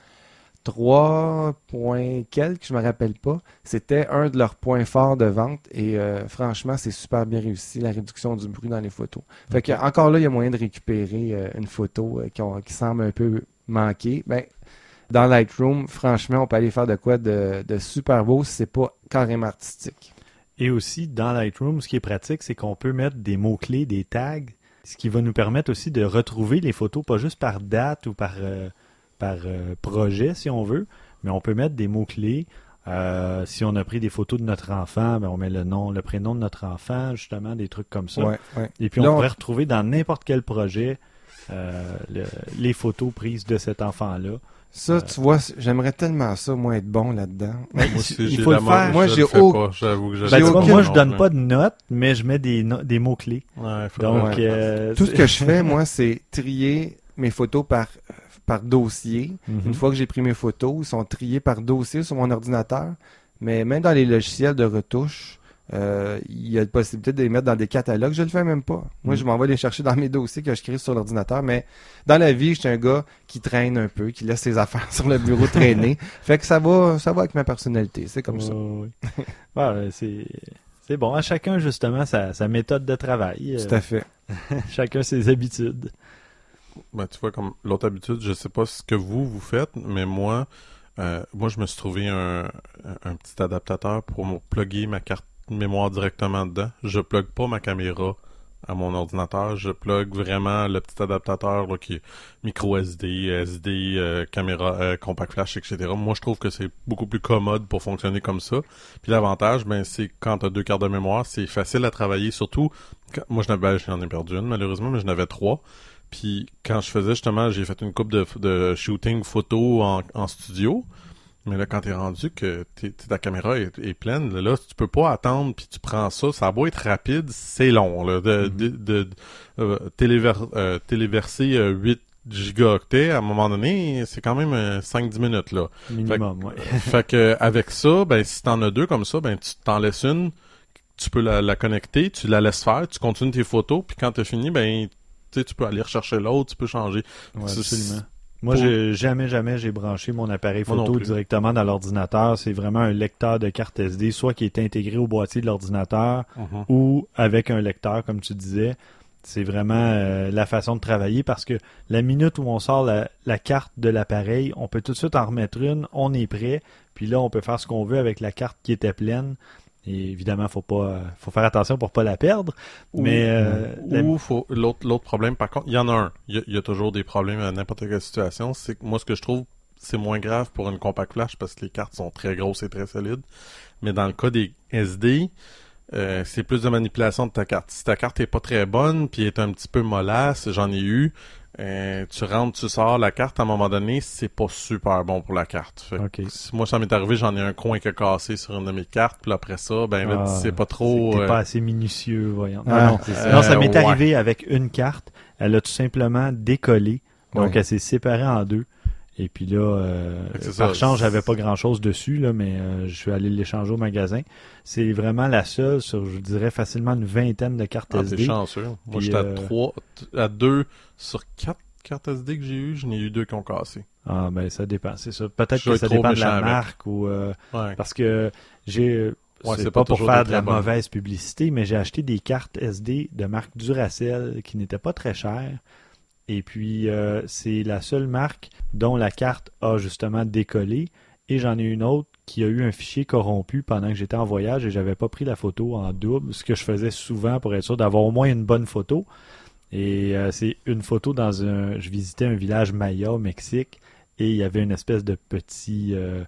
3 points quelques, je me rappelle pas, c'était un de leurs points forts de vente et euh, franchement, c'est super bien réussi, la réduction du bruit dans les photos. Fait que encore là, il y a moyen de récupérer euh, une photo euh, qui, ont- qui semble un peu manquer. Ben, dans Lightroom, franchement, on peut aller faire de quoi de, de super beau si c'est pas carrément artistique. Et aussi, dans Lightroom, ce qui est pratique, c'est qu'on peut mettre des mots-clés, des tags, ce qui va nous permettre aussi de retrouver les photos, pas juste par date ou par, par euh, projet, si on veut, mais on peut mettre des mots-clés. Euh, si on a pris des photos de notre enfant, ben on met le nom, le prénom de notre enfant, justement, des trucs comme ça. Ouais, ouais. Et puis on Là, on- pourrait retrouver dans n'importe quel projet euh, le- les photos prises de cet enfant-là. Ça, tu vois, j'aimerais tellement ça, moi, être bon là-dedans. Moi aussi, Il faut le faire. Moi, je j'ai le fais au- pas, J'avoue que je Ben, moi, je donne pas de notes, mais je mets des, no- des mots-clés. Ouais, Donc, euh, Tout ce que je fais, moi, c'est trier mes photos par, par dossier. Mhm. Une fois que j'ai pris mes photos, ils sont triés par dossier sur mon ordinateur. Mais même dans les logiciels de retouche, euh, il y a la possibilité de les mettre dans des catalogues. Je le fais même pas. Moi, Mm. je m'en vais les chercher dans mes dossiers que je crée sur l'ordinateur. Mais dans la vie, je suis un gars qui traîne un peu, qui laisse ses affaires sur le bureau traîner. Fait que ça va, ça va avec ma personnalité. C'est comme ça. Ouais, ouais, c'est bon. À chacun, justement, sa, sa méthode de travail. Tout Euh, à fait. chacun ses habitudes. Ben, tu vois, comme l'autre habitude, je sais pas ce que vous, vous faites, mais moi, euh, moi, je me suis trouvé un, petit adaptateur pour plugger ma carte mémoire directement dedans. Je plug pas ma caméra à mon ordinateur. Je plug vraiment le petit adaptateur qui est micro SD, SD, euh, caméra, euh, compact flash, etc. Moi, je trouve que c'est beaucoup plus commode pour fonctionner comme ça. Puis l'avantage, ben, c'est quand tu deux cartes de mémoire, c'est facile à travailler. Surtout, moi, je n'avais, j'en ai perdu une malheureusement, mais je n'avais trois. Puis quand je faisais justement, j'ai fait une coupe de, de shooting photo en, en studio. Mais là, quand t'es rendu que ta caméra est, est pleine, là, tu peux pas attendre, puis tu prends ça. Ça a beau être rapide, c'est long. Là, de, de, de- euh, téléver- euh, téléverser euh, 8 gigaoctets, à un moment donné, c'est quand même euh, 5-10 minutes. là. Minimum, ouais. fait que avec ça, ben si t'en as deux comme ça, ben tu t'en laisses une, tu peux la, la connecter, tu la laisses faire, tu continues tes photos, puis quand t'as fini, ben tu sais, tu peux aller rechercher l'autre, tu peux changer. Ouais, C'est- absolument. Moi, pour- j'ai jamais, jamais, j'ai branché mon appareil photo directement dans l'ordinateur. C'est vraiment un lecteur de carte SD, soit qui est intégré au boîtier de l'ordinateur Mhm. ou avec un lecteur, comme tu disais. C'est vraiment euh, la façon de travailler parce que la minute où on sort la, la carte de l'appareil, on peut tout de suite en remettre une, on est prêt, puis là, on peut faire ce qu'on veut avec la carte qui était pleine. Et évidemment, faut pas, faut faire attention pour pas la perdre. Ou- mais euh, la- Ou faut l'autre l'autre problème par contre, il y en a un. Il y a, il y a toujours des problèmes à n'importe quelle situation, c'est que moi ce que je trouve c'est moins grave pour une compact flash parce que les cartes sont très grosses et très solides. Mais dans le cas des SD, euh, c'est plus de manipulation de ta carte. Si ta carte est pas très bonne puis est un petit peu mollasse, j'en ai eu. Euh, tu rentres, tu sors la carte à un moment donné, c'est pas super bon pour la carte. Fait que moi ça m'est arrivé, j'en ai un coin qui a cassé sur une de mes cartes, puis après ça, ben Ah, c'est pas trop. t'es euh, pas assez minutieux, voyons. Non, Ah, non. c'est ça. Non, ça m'est ouais. arrivé avec une carte. Elle a tout simplement décollé. Donc, Ouais. elle s'est séparée en deux. Et puis là, euh, par chance, j'avais pas grand-chose dessus, là, mais euh, je suis allé l'échanger au magasin. C'est vraiment la seule sur, je dirais, facilement une vingtaine de cartes Ah, SD. chanceux. Moi, Puis, j'étais euh, à trois, à deux sur quatre cartes SD que j'ai eues, j'en ai eu deux qui ont cassé. Ah, ben, ça dépend, c'est ça. Peut-être Je que ça dépend de la avec. marque ou, euh, Ouais. parce que j'ai, Ouais, c'est c'est pas, pas pour faire de la mauvaise publicité, mais j'ai acheté des cartes SD de marque Duracell qui n'étaient pas très chères. Et puis, euh, c'est la seule marque dont la carte a justement décollé. et j'en ai une autre qui a eu un fichier corrompu pendant que j'étais en voyage et j'avais pas pris la photo en double, ce que je faisais souvent pour être sûr d'avoir au moins une bonne photo. Et euh, c'est une photo dans un. Je visitais un village maya au Mexique et il y avait une espèce de petit. euh,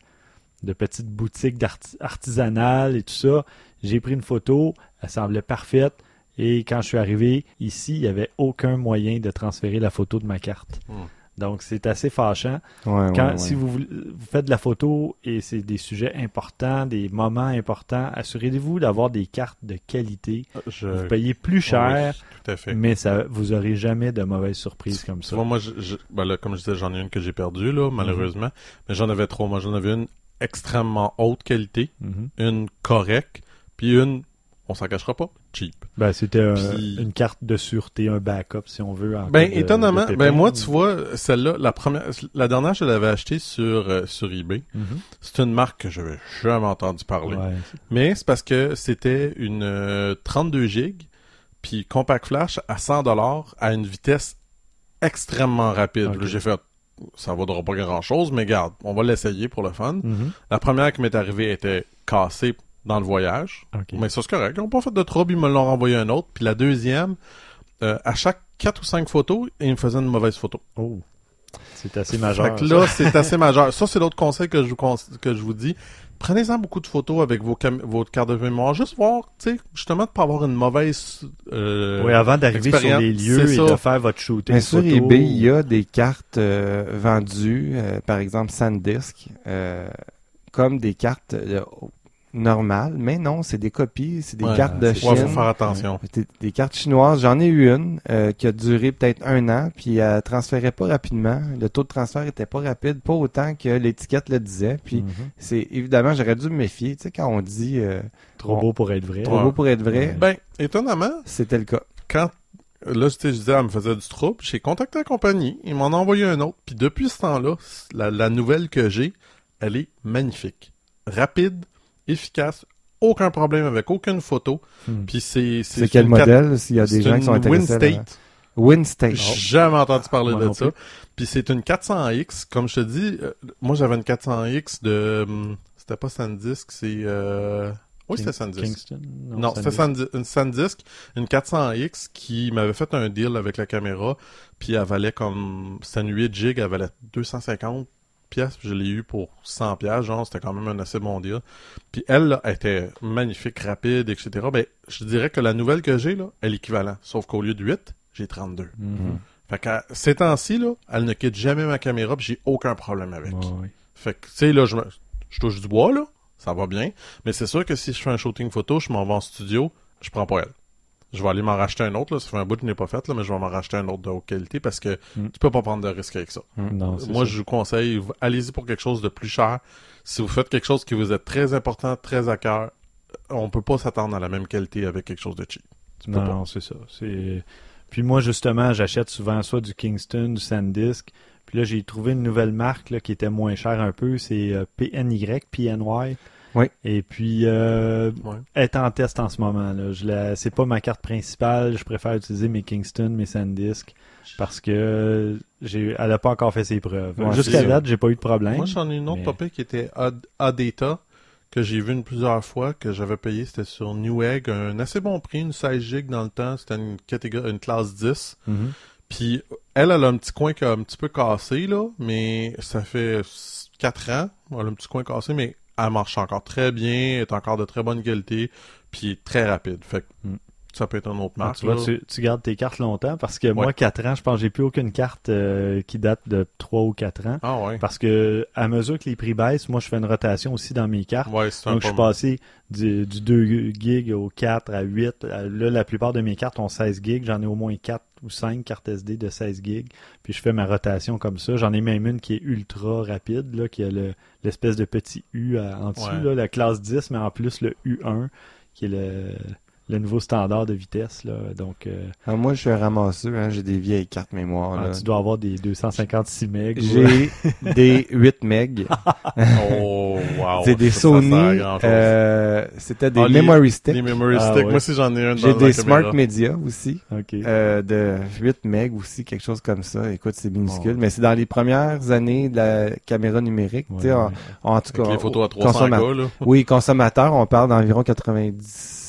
de petite boutique artisanale et tout ça. J'ai pris une photo, elle semblait parfaite. Et quand je suis arrivé ici, il n'y avait aucun moyen de transférer la photo de ma carte. Hmm. Donc c'est assez fâchant. Ouais, Quand, ouais, ouais. Si vous, voulez- vous faites de la photo et c'est des sujets importants, des moments importants, assurez-vous d'avoir des cartes de qualité. Je... Vous payez plus cher, Oui, tout à fait. mais ça, vous aurez jamais de mauvaises surprises comme ça. vois, moi, je, je- ben là, comme je disais, j'en ai une que j'ai perdue, Mhm. là, malheureusement. Mais j'en avais trop. Moi, j'en avais une extrêmement haute qualité, Mhm. une correcte, puis une, on s'en cachera pas, cheap. Ben, c'était un- Puis- une carte de sûreté, un backup, si on veut. en Ben, étonnamment, de ben moi, tu vois, celle-là, la première, la dernière, je l'avais achetée sur, euh, sur eBay. Mhm. C'est une marque que j'avais jamais entendu parler. Ouais. Mais c'est parce que c'était une euh, 32 gigs, puis compact flash à 100 dollars à une vitesse extrêmement rapide. Ok. Là, J'ai fait, ça vaudra pas grand chose, mais garde, on va l'essayer pour le fun. Mhm. La première qui m'est arrivée était cassée dans le voyage. Mais ça, c'est correct. Ils n'ont pas fait de trouble, ils me l'ont renvoyé un autre. Puis la deuxième, euh, à chaque 4 ou 5 photos, ils me faisaient une mauvaise photo. Oh. C'est assez majeur. Fait que là, c'est assez majeur. Ça, c'est l'autre conseil que je vous, que je vous dis. Prenez-en beaucoup de photos avec vos cam- votre carte de mémoire. Juste voir, tu sais, justement, de pas avoir une mauvaise... euh, oui, avant d'arriver sur les lieux et ça. de faire votre shooting Mais sur photo. eBay, il y a des cartes euh, vendues, euh, par exemple SanDisk, euh, comme des cartes euh, normales, mais non, c'est des copies, c'est des Ouais, cartes de Chine. Ouais, faut faire attention. Des, des cartes chinoises, j'en ai eu une euh, qui a duré peut-être un an, puis elle transférait pas rapidement. Le taux de transfert était pas rapide, pas autant que l'étiquette le disait. Puis Mhm. c'est évidemment, j'aurais dû me méfier. Tu sais, quand on dit euh, Trop beau pour être vrai. trop Ouais. beau pour être vrai, Ben, étonnamment, c'était le cas. quand là, je disais, elle me faisait du trouble, j'ai contacté la compagnie, ils m'en ont envoyé un autre, puis depuis ce temps-là, la, la nouvelle que j'ai, elle est magnifique. Rapide, efficace, aucun problème avec aucune photo, Hmm. puis c'est... C'est quel une modèle? s'il y a des gens qui sont intéressés à WinState. WinState. J'ai jamais entendu parler de non ça. plus. Puis c'est une 400X, comme je te dis, euh, moi j'avais une 400X de... hum, C'était pas SanDisk, c'est... Euh... Oui, c'était SanDisk. Kingston? Non, c'était Sandisk. Sandi- une SanDisk, une 400X qui m'avait fait un deal avec la caméra, puis elle valait comme... C'était une 8 gigs, elle valait 250 pièces, je l'ai eu pour 100 pièces, genre, c'était quand même un assez bon deal. Puis elle, là, elle était magnifique, rapide, etc. Ben, je dirais que la nouvelle que j'ai, là, est l'équivalent. Sauf qu'au lieu de 8, j'ai 32. Mhm. Fait que ces temps-ci, là, elle ne quitte jamais ma caméra, puis j'ai aucun problème avec. Fait que, tu sais, là, je, me- je touche du bois, là, ça va bien. Mais c'est sûr que si je fais un shooting photo, je m'en vais en studio, je prends pas elle. Je vais aller m'en racheter un autre, là. Ça fait un bout que je n'ai pas fait, là, mais je vais m'en racheter un autre de haute qualité parce que Mm. tu peux pas prendre de risque avec ça. Non, c'est Moi, ça. je vous conseille, allez-y pour quelque chose de plus cher. Si vous faites quelque chose qui vous est très important, très à cœur, on peut pas s'attendre à la même qualité avec quelque chose de cheap. Tu peux Non, non, c'est ça. C'est... Puis moi, justement, j'achète souvent soit du Kingston, du SanDisk. Puis là, j'ai trouvé une nouvelle marque là, qui était moins chère un peu. C'est euh, PNY, PNY. Oui. Et puis, euh, Ouais. elle est en test en ce moment. Là. Je la... C'est pas ma carte principale. Je préfère utiliser mes Kingston, mes SanDisk. Parce que j'ai... elle a pas encore fait ses preuves. Ouais, Jusqu'à date, j'ai pas eu de problème. Moi, j'en ai une autre mais- topée qui était Ad- Adata, que j'ai vu une plusieurs fois, que j'avais payé. C'était sur Newegg, un assez bon prix, une 16 gigs dans le temps. C'était une catégorie, une classe 10. Mhm. Puis, elle, elle a un petit coin qui a un petit peu cassé, là, mais ça fait 4 ans. Elle a un petit coin cassé, mais elle marche encore très bien, est encore de très bonne qualité, puis très rapide. Fait Mm. Ça peut être un autre Ah, marque. tu vois, tu, tu gardes tes cartes longtemps parce que Ouais. moi, 4 ans, je pense que j'ai plus aucune carte euh, qui date de 3 ou 4 ans. Ah ouais. Parce que à mesure que les prix baissent, moi je fais une rotation aussi dans mes cartes. Ouais, Donc je suis passé du, du 2 gigs au 4 à 8. Euh, Là, la plupart de mes cartes ont 16 gigs. J'en ai au moins 4 ou 5 cartes SD de 16 gigs. Puis je fais ma rotation comme ça. J'en ai même une qui est ultra rapide, là, qui a le- l'espèce de petit U à- en dessous, Ouais. là, la classe 10, mais en plus le U1, qui est le, le nouveau standard de vitesse. Là. Donc, euh, Ah, moi, je suis un ramasseur. Hein, j'ai des vieilles cartes mémoire. ah, là. tu dois avoir des 256 MB. J'ai des 8 meg. Oh, wow. c'est des Ça, Sony. euh, C'était des Ah, les- memory sticks. Les memory Ah, sticks. ouais. Moi aussi, j'en ai un J'ai des caméra. Smart Media aussi. OK. euh, de 8 meg aussi, quelque chose comme ça. Écoute, c'est minuscule. Mais c'est dans les premières années de la caméra numérique. tu sais, Ouais, en, ouais. en tout Avec cas, les photos à au- 300 consomma- gars, là. Oui, consommateur, on parle d'environ 97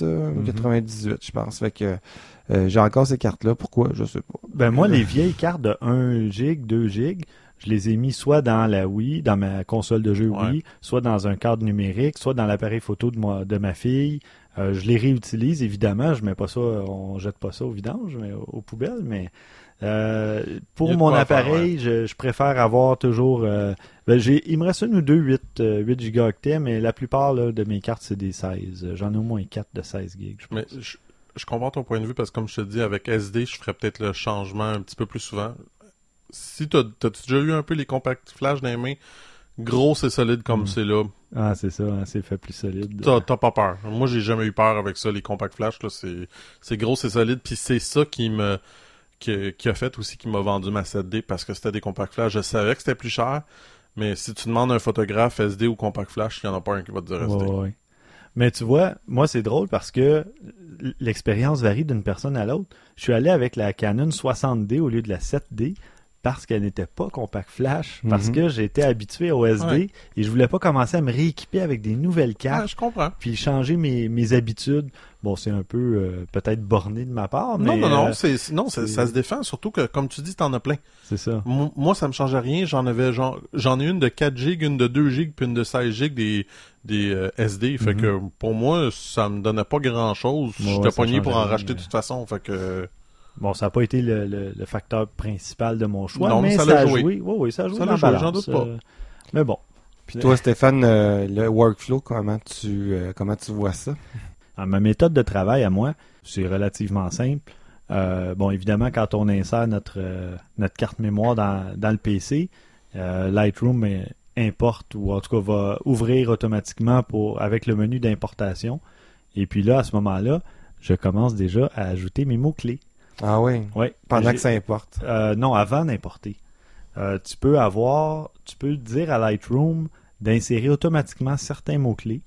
euh, ou Mhm. 98, je pense. Fait que euh, j'ai encore ces cartes-là. Pourquoi? Je sais pas. Ben moi, les vieilles cartes de 1 gig, 2 gig, je les ai mis soit dans la Wii, dans ma console de jeu Ouais. Wii, soit dans un cadre numérique, soit dans l'appareil photo de moi, de ma fille. Euh, je les réutilise évidemment, je mets pas ça, on jette pas ça au vidange, mais aux, aux poubelles. Mais euh, pour mon faire, appareil, je, je préfère avoir toujours. euh, ben il me reste une ou deux 8, euh, 8 gigaoctets, mais la plupart là, de mes cartes c'est des 16. J'en ai au moins 4 de 16 gigs. je Mais je, je comprends ton point de vue parce que comme je te dis, avec SD, je ferais peut-être le changement un petit peu plus souvent. Si t'as t'as-tu déjà eu un peu les compacts flash dans les mains, gros et solide comme Mm. c'est là, Ah c'est ça, hein, c'est fait plus solide. t'as pas peur. Moi, j'ai jamais eu peur avec ça, les compacts flash, c'est gros et solide, puis c'est ça qui me qui, qui a fait aussi qui m'a vendu ma 7D parce que c'était des compacts flash. Je savais que c'était plus cher, mais si tu demandes un photographe SD ou compact flash, il y en a pas un qui va te dire SD. Ouais, ouais. Mais tu vois, moi c'est drôle parce que l'expérience varie d'une personne à l'autre. Je suis allé avec la Canon 60D au lieu de la 7D parce qu'elle n'était pas compact flash, parce Mhm. que j'étais habitué au SD Ouais. et je voulais pas commencer à me rééquiper avec des nouvelles Ah, cartes je comprends. puis changer mes, mes habitudes. Bon, c'est un peu euh, peut-être borné de ma part, mais non, non, non, euh, c'est, c'est- non, ça, c'est- ça se défend, surtout que, comme tu dis, t'en as plein. c'est ça. Mo- Moi, ça me change rien. J'en avais genre, j'en ai une de 4 gigs, une de 2 gigs, puis une de 16 gigs des, des euh, SD. Fait Mhm. que pour moi, ça me donnait pas grand chose. Ouais, J'étais ouais, pogné pour en rien, racheter mais- de toute façon. Fait que Bon, ça n'a pas été le, le- le facteur principal de mon choix, Non, mais mais ça ça, a joué. joué. Oui, oui, ça a joué Ça dans joué, balance. j'en doute pas. euh, mais bon. Puis toi, Stéphane, euh, le workflow, comment tu, euh, comment tu vois ça? Alors, ma méthode de travail à moi, c'est relativement simple. Euh, bon, évidemment, quand on insère notre, euh, notre carte mémoire dans, dans le PC, euh, Lightroom importe ou en tout cas va ouvrir automatiquement pour avec le menu d'importation. Et puis là, à ce moment-là, je commence déjà à ajouter mes mots-clés. Ah oui, Ouais, pendant que ça importe? non, avant d'importer. Tu peux avoir, tu peux dire à Lightroom d'insérer automatiquement certains mots-clés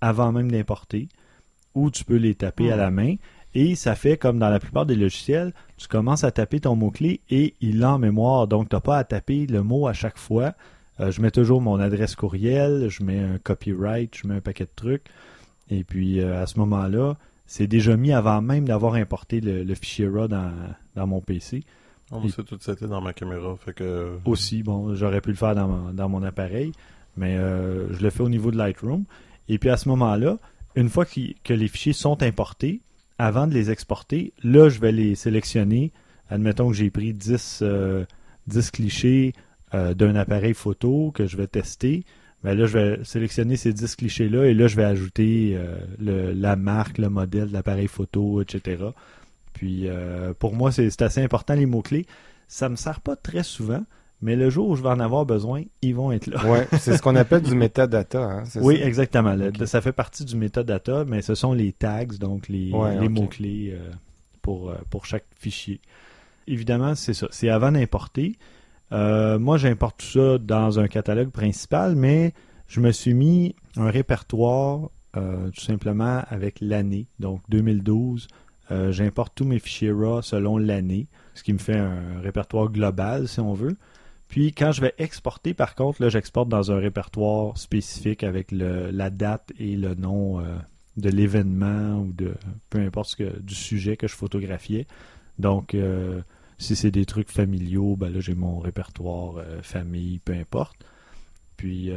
avant même d'importer, ou tu peux les taper à la main. Et ça fait comme dans la plupart des logiciels, tu commences à taper ton mot-clé et il l'a en mémoire. Donc, tu n'as pas à taper le mot à chaque fois. Euh, je mets toujours mon adresse courriel, je mets un copyright, je mets un paquet de trucs. Et puis, euh, à ce moment-là, c'est déjà mis avant même d'avoir importé le, le fichier RAW dans, dans mon PC. oh, moi, c'est tout c'était dans ma caméra. Fait que aussi. Bon, j'aurais pu le faire dans mon, dans mon appareil, mais euh, je le fais au niveau de Lightroom. Et puis à ce moment-là, une fois que les fichiers sont importés, avant de les exporter, là, je vais les sélectionner. Admettons que j'ai pris 10, euh, 10 clichés euh, d'un appareil photo que je vais tester. Ben là, je vais sélectionner ces 10 clichés-là et là, je vais ajouter euh, la marque, le modèle de l'appareil photo, etc. Puis pour moi, c'est assez important les mots-clés. Ça me sert pas très souvent, mais le jour où je vais en avoir besoin, ils vont être là. Ouais, c'est ce qu'on appelle du metadata, hein, Oui, ça? exactement. Le-. Ça fait partie du metadata, mais ce sont les tags, donc les, Ouais, les ok. mots-clés euh, pour, euh, pour chaque fichier. Évidemment, c'est ça. C'est avant d'importer. Euh, moi, j'importe tout ça dans un catalogue principal, mais je me suis mis un répertoire euh, tout simplement avec l'année. Donc 2012, euh, j'importe tous mes fichiers RAW selon l'année, ce qui me fait un répertoire global, si on veut. Puis quand je vais exporter, par contre, là, j'exporte dans un répertoire spécifique avec la date et le nom euh, de l'événement ou de peu importe que, du sujet que je photographiais. Donc, euh, si c'est des trucs familiaux, ben là, j'ai mon répertoire euh, famille, peu importe. Puis,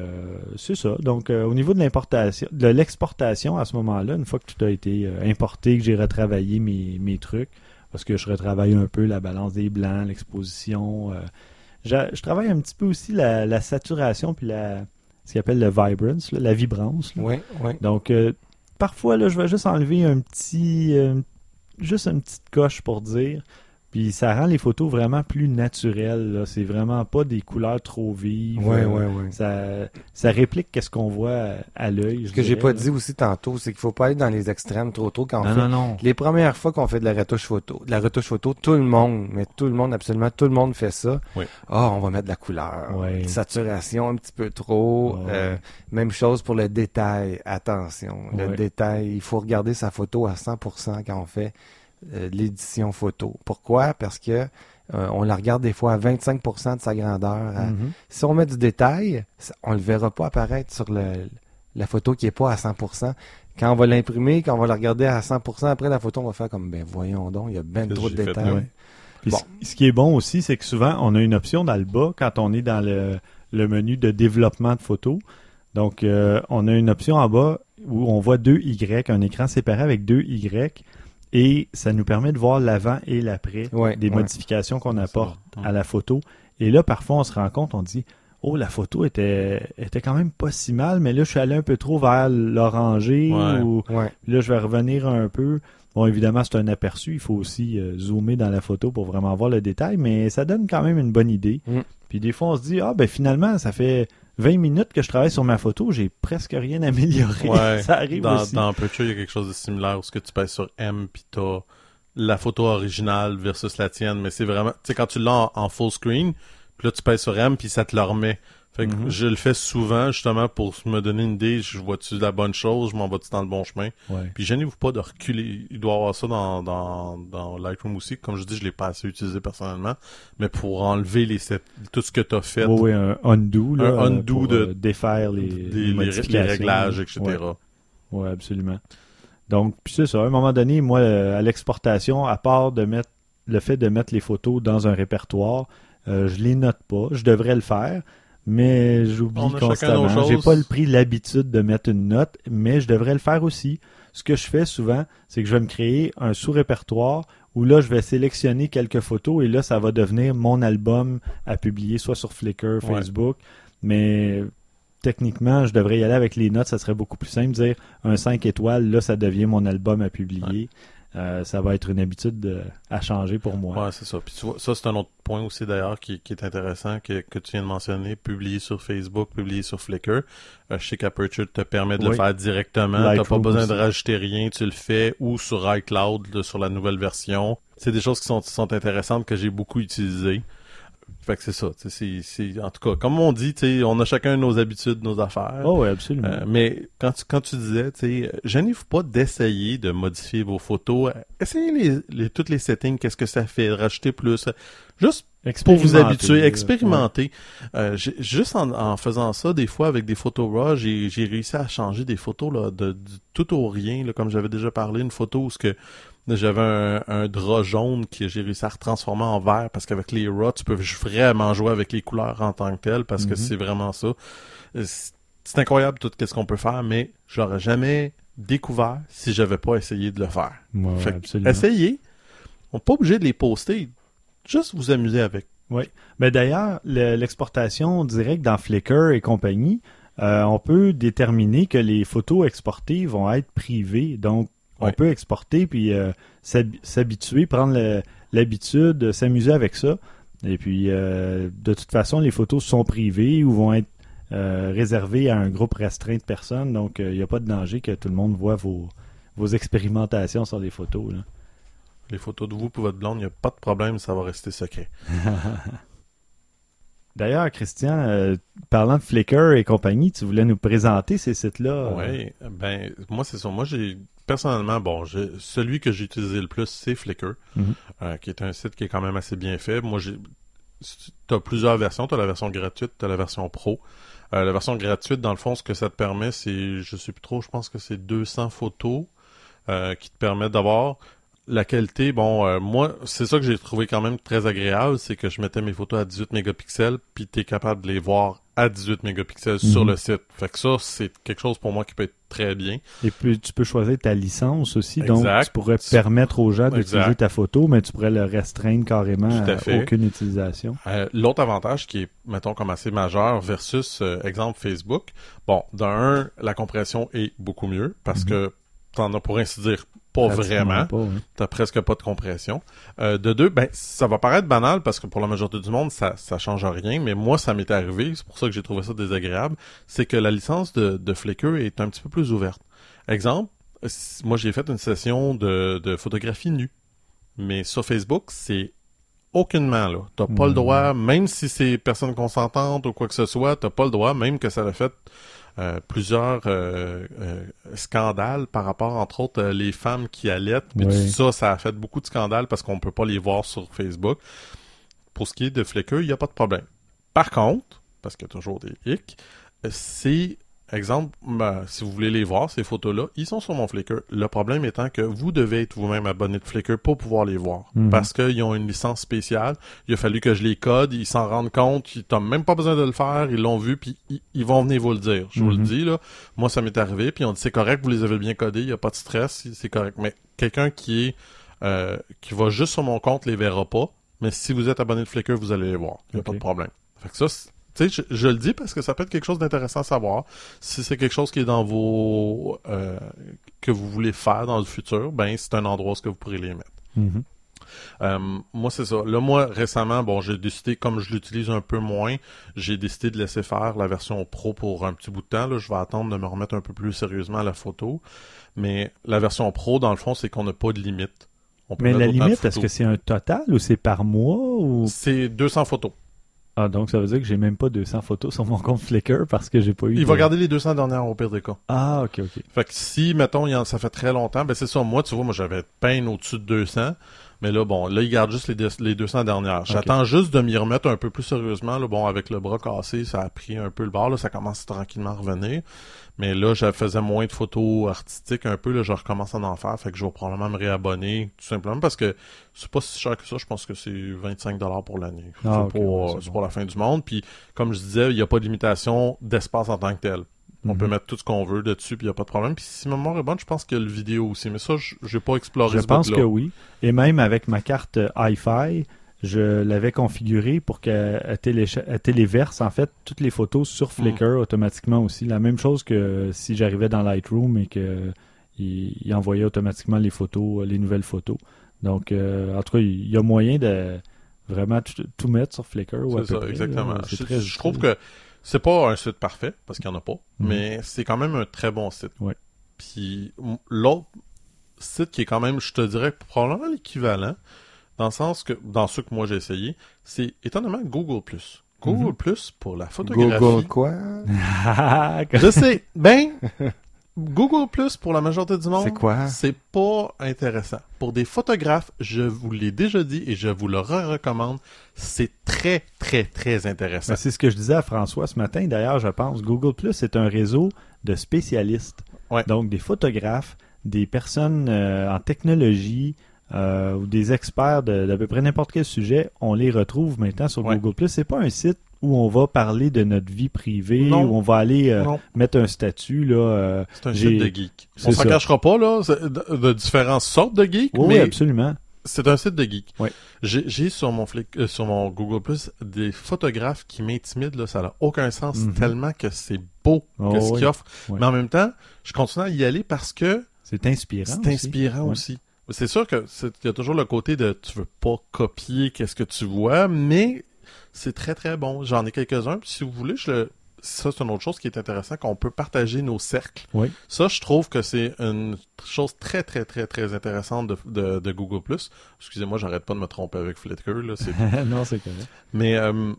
c'est ça. Donc, au niveau de l'importation, de l'exportation, à ce moment-là, une fois que tout a été importé, que j'ai retravaillé mes, mes trucs, parce que je retravaille un peu la balance des blancs, l'exposition. Je, je travaille un petit peu aussi la, la saturation puis la ce qu'on appelle le vibrance, là, la vibrance. là. Oui, oui. Donc, euh, parfois, là, je vais juste enlever un petit. euh, juste une petite coche pour dire. Puis ça rend les photos vraiment plus naturelles. C'est vraiment pas des couleurs trop vives. Ouais, Euh, ouais, ouais. Ça, ça réplique qu'est-ce qu'on voit à, l'œil. Ce que j'ai pas là. dit aussi tantôt, c'est qu'il faut pas aller dans les extrêmes trop tôt quand on Non, fait non, non. Les premières fois qu'on fait de la retouche photo, de la retouche photo, tout le monde, mais tout le monde, absolument tout le monde fait ça. Oui. Ah, on va mettre de la couleur, une saturation un petit peu trop. Euh, même chose pour le détail. Attention, le détail, il faut regarder sa photo à 100% quand on fait euh, l'édition photo. Pourquoi? Parce que euh, on la regarde des fois à 25% de sa grandeur. à- Mhm. Si on met du détail, on le verra pas apparaître sur le, la photo qui est pas à 100%. Quand on va l'imprimer, quand on va la regarder à 100%, après la photo, on va faire comme, ben voyons donc, il y a ben Qu'est-ce trop de fait, détails. ouais. Puis Bon. ce- Ce qui est bon aussi, c'est que souvent, on a une option dans le bas quand on est dans le, le menu de développement de photos. Donc, euh, on a une option en bas où on voit deux Y, un écran séparé avec deux Y, et ça nous permet de voir l'avant et l'après Ouais, des ouais. modifications qu'on apporte ça. À la photo. Et là, parfois, on se rend compte, on dit, oh, la photo était, était quand même pas si mal, mais là, je suis allé un peu trop vers l'orangé, Ouais. ou Ouais. là, je vais revenir un peu. Bon, évidemment, c'est un aperçu. Il faut aussi euh, zoomer dans la photo pour vraiment voir le détail, mais ça donne quand même une bonne idée. Mm. Puis des fois, on se dit, ah, ben finalement, ça fait 20 minutes que je travaille sur ma photo, j'ai presque rien amélioré. Ouais. ça arrive Dans, aussi. dans Aperture, il y a quelque chose de similaire où ce que tu pèses sur M puis t'as la photo originale versus la tienne, mais c'est vraiment, tu sais, quand tu l'as en, en full screen, puis là tu pèses sur M puis ça te le remet. Fait que Mhm. je le fais souvent justement pour me donner une idée, je vois-tu la bonne chose, je m'en vais-tu dans le bon chemin? Ouais. Puis gênez-vous pas de reculer. Il doit y avoir ça dans, dans, dans Lightroom aussi. Comme je dis, je l'ai pas assez utilisé personnellement. Mais pour enlever les tout ce que tu as fait, ouais, un undo, là, Un undo pour, de- euh, défaire les, des- les les, modifications. les réglages, etc. Ouais. Oui, absolument. Donc, puis c'est ça. À un moment donné, moi, euh, à l'exportation, à part de mettre le fait de mettre les photos dans un répertoire, euh, je les note pas. Je devrais le faire, mais j'oublie constamment. J'ai pas le pris l'habitude de mettre une note, mais je devrais le faire aussi. Ce que je fais souvent, c'est que je vais me créer un sous-répertoire où là, je vais sélectionner quelques photos et là, ça va devenir mon album à publier, soit sur Flickr, Ouais. Facebook, mais techniquement, je devrais y aller avec les notes, ça serait beaucoup plus simple. Dire un 5 étoiles, là, ça devient mon album à publier. Euh, ça va être une habitude de- à changer pour moi. Ouais, c'est ça. Puis tu vois, ça, c'est un autre point aussi d'ailleurs qui, qui est intéressant que, que tu viens de mentionner. Publier sur Facebook, publier sur Flickr. Euh, je sais qu'Aperture te permet de le faire directement. T'as pas besoin de rajouter rien. Tu le fais ou sur iCloud, là, sur la nouvelle version. C'est des choses qui sont, sont intéressantes que j'ai beaucoup utilisées. Fait que c'est ça. C'est, c'est, en tout cas, comme on dit, on a chacun nos habitudes, nos affaires. Oh, oui, absolument. Euh, mais quand tu, quand tu disais, euh, gênez-vous pas d'essayer de modifier vos photos. Euh, Essayez les, les, toutes les settings, qu'est-ce que ça fait, rajouter plus. Juste pour vous habituer, expérimenter. Euh, juste en, en faisant ça, des fois, avec des photos RAW, j'ai, j'ai réussi à changer des photos là, de, du tout au rien, là, comme j'avais déjà parlé, une photo où ce que j'avais un, un drap jaune que j'ai réussi à retransformer en vert parce qu'avec les RAW, tu peux vraiment jouer avec les couleurs en tant que telles parce que Mhm. c'est vraiment ça. Euh, C'est incroyable tout ce qu'on peut faire, mais j'aurais jamais découvert si j'avais pas essayé de le faire. Ouais, ouais, Fait que absolument. essayez. On n'est pas obligé de les poster. Juste vous amuser avec. Mais d'ailleurs, le- l'exportation directe dans Flickr et compagnie, euh, on peut déterminer que les photos exportées vont être privées. Donc, on Ouais. peut exporter puis euh, s'hab- s'habituer, prendre l'habitude, de s'amuser avec ça. Et puis, euh, de toute façon, les photos sont privées ou vont être euh, réservées à un groupe restreint de personnes. Donc, il n'y a pas de danger que tout le monde voit vos, vos expérimentations sur les photos. là. Les photos de vous pour votre blonde, il n'y a pas de problème, ça va rester secret. D'ailleurs, Christian, euh, parlant de Flickr et compagnie, tu voulais nous présenter ces sites-là. euh, Oui, ben, moi, c'est ça. Moi, j'ai, personnellement, bon, j'ai- celui que j'ai utilisé le plus, c'est Flickr, Mhm. euh, qui est un site qui est quand même assez bien fait. Moi, j'ai, t'as plusieurs versions. T'as la version gratuite, t'as la version pro. Euh, la version gratuite, dans le fond, ce que ça te permet, c'est, je sais plus trop, je pense que c'est 200 photos euh, qui te permettent d'avoir la qualité. Bon, euh, moi, c'est ça que j'ai trouvé quand même très agréable, c'est que je mettais mes photos à 18 mégapixels, puis t'es capable de les voir à 18 mégapixels sur Mhm. le site. Fait que ça, c'est quelque chose pour moi qui peut être très bien. Et puis, tu peux choisir ta licence aussi. Donc, Exact. tu pourrais permettre aux gens d'utiliser ta photo, mais tu pourrais le restreindre carrément Tout à aucune utilisation. Euh, L'autre avantage qui est, mettons, comme assez majeur versus, euh, exemple, Facebook, bon, d'un, la compression est beaucoup mieux parce Mhm. que t'en as pour ainsi dire pas vraiment. pas, hein. T'as presque pas de compression. Euh, de deux, ben ça va paraître banal parce que pour la majorité du monde, ça ça change rien, mais moi ça m'est arrivé, c'est pour ça que j'ai trouvé ça désagréable, c'est que la licence de, de Flickr est un petit peu plus ouverte. Exemple, moi j'ai fait une session de, de photographie nue, mais sur Facebook c'est aucunement là. T'as pas le Mhm. droit, même si c'est personne consentante ou quoi que ce soit, t'as pas le droit, même que ça a fait euh, plusieurs euh, euh, scandales par rapport, entre autres, euh, les femmes qui allaitent. Puis Oui. tout ça, ça a fait beaucoup de scandales parce qu'on peut pas les voir sur Facebook. Pour ce qui est de Flickr, il n'y a pas de problème. Par contre, parce qu'il y a toujours des hicks, c'est, exemple, ben, si vous voulez les voir, ces photos-là, ils sont sur mon Flickr. Le problème étant que vous devez être vous-même abonné de Flickr pour pouvoir les voir. Mhm. Parce qu'ils ont une licence spéciale. Il a fallu que je les code, ils s'en rendent compte, ils n'ont même pas besoin de le faire, ils l'ont vu, puis ils, ils vont venir vous le dire. Je vous le Mhm. dis, là. Moi, ça m'est arrivé, puis on dit c'est correct, vous les avez bien codés, il n'y a pas de stress, c'est correct. Mais quelqu'un qui est euh, qui va juste sur mon compte les verra pas. Mais si vous êtes abonné de Flickr, vous allez les voir. Il n'y a pas de problème. Fait que ça, c'est- tu sais, je, je le dis parce que ça peut être quelque chose d'intéressant à savoir. Si c'est quelque chose qui est dans vos euh, que vous voulez faire dans le futur, ben c'est un endroit où est-ce que vous pourrez les mettre. Mhm. Euh, moi, c'est ça. Là, moi, récemment, bon, j'ai décidé, comme je l'utilise un peu moins, j'ai décidé de laisser faire la version pro pour un petit bout de temps. Là, je vais attendre de me remettre un peu plus sérieusement à la photo. Mais la version pro, dans le fond, c'est qu'on n'a pas de limite. On peut Mais la limite, est-ce que c'est un total ou c'est par mois ou? C'est 200 photos. Ah donc ça veut dire que j'ai même pas 200 photos sur mon compte Flickr parce que j'ai pas eu Il de- va garder les 200 dernières au pire des cas. Ah OK OK. Fait que si, mettons, il en- ça fait très longtemps, ben c'est ça. Moi, tu vois, moi, j'avais peine au-dessus de 200. Mais là, bon, là, il garde juste les, les 200 dernières. J'attends juste de m'y remettre un peu plus sérieusement. Là, bon, avec le bras cassé, ça a pris un peu le bord. Là, ça commence tranquillement à revenir. Mais là, je faisais moins de photos artistiques un peu. Là, je recommence à en faire. Fait que je vais probablement me réabonner, tout simplement, parce que c'est pas si cher que ça. Je pense que c'est 25 pour l'année. C'est Ah, ouais, c'est bon. pas la fin du monde. Puis, comme je disais, il n'y a pas de limitation d'espace en tant que tel. On Mhm. peut mettre tout ce qu'on veut dessus, puis il n'y a pas de problème. Puis si ma mémoire est bonne, je pense qu'il y a le vidéo aussi. Mais ça, je j'ai pas exploré Je ce pense que oui. Et même avec ma carte euh, hi-fi, je l'avais configurée pour qu'elle téléverse en fait toutes les photos sur Flickr Mm. automatiquement aussi. La même chose que si j'arrivais dans Lightroom et que il, il envoyait automatiquement les photos, euh, les nouvelles photos. Donc euh, en tout cas, il y a moyen de vraiment tout, mettre sur Flickr C'est ça, près, exactement. C'est Je, très je trouve que c'est pas un site parfait, parce qu'il n'y en a pas, Mhm. mais c'est quand même un très bon site. Ouais. Puis l'autre site qui est quand même, je te dirais, probablement l'équivalent, dans le sens que, dans ceux que moi j'ai essayé, c'est étonnamment Google+. Google+, Mhm. pour la photographie. Google quoi? Je sais. Ben, Google Plus pour la majorité du monde, C'est quoi? c'est pas intéressant. Pour des photographes, je vous l'ai déjà dit et je vous le recommande, c'est très très très intéressant. Ben, c'est ce que je disais à François ce matin. D'ailleurs, je pense Google Plus c'est un réseau de spécialistes. Ouais. Donc des photographes, des personnes euh, en technologie euh, ou des experts de- d'à peu près n'importe quel sujet. On les retrouve maintenant sur Ouais. Google Plus. C'est pas un site où on va parler de notre vie privée, Non. où on va aller euh, mettre un statut là. euh, c'est un j'ai- site de geek. c'est On s'en ça. cachera pas là, de, de différentes sortes de geeks, Oui, absolument. c'est un site de geek. J'ai j'ai sur mon Flick- euh, sur mon Google Plus des photographes qui m'intimident là, ça n'a aucun sens Mhm. tellement que c'est beau Oh, que ce oui. qu'ils offrent. Mais en même temps, je continue à y aller parce que C'est inspirant. C'est aussi. C'est sûr que y a toujours le côté de tu veux pas copier qu'est-ce que tu vois, mais c'est très très bon. J'en ai quelques-uns. puis Si vous voulez, je le... ça c'est une autre chose qui est intéressant, qu'on peut partager nos cercles. Oui. Ça, je trouve que c'est une chose très très très très intéressante de, de, de Google+. Excusez-moi, j'arrête pas de me tromper avec Flickr. Là, c'est non, c'est correct. mais euh,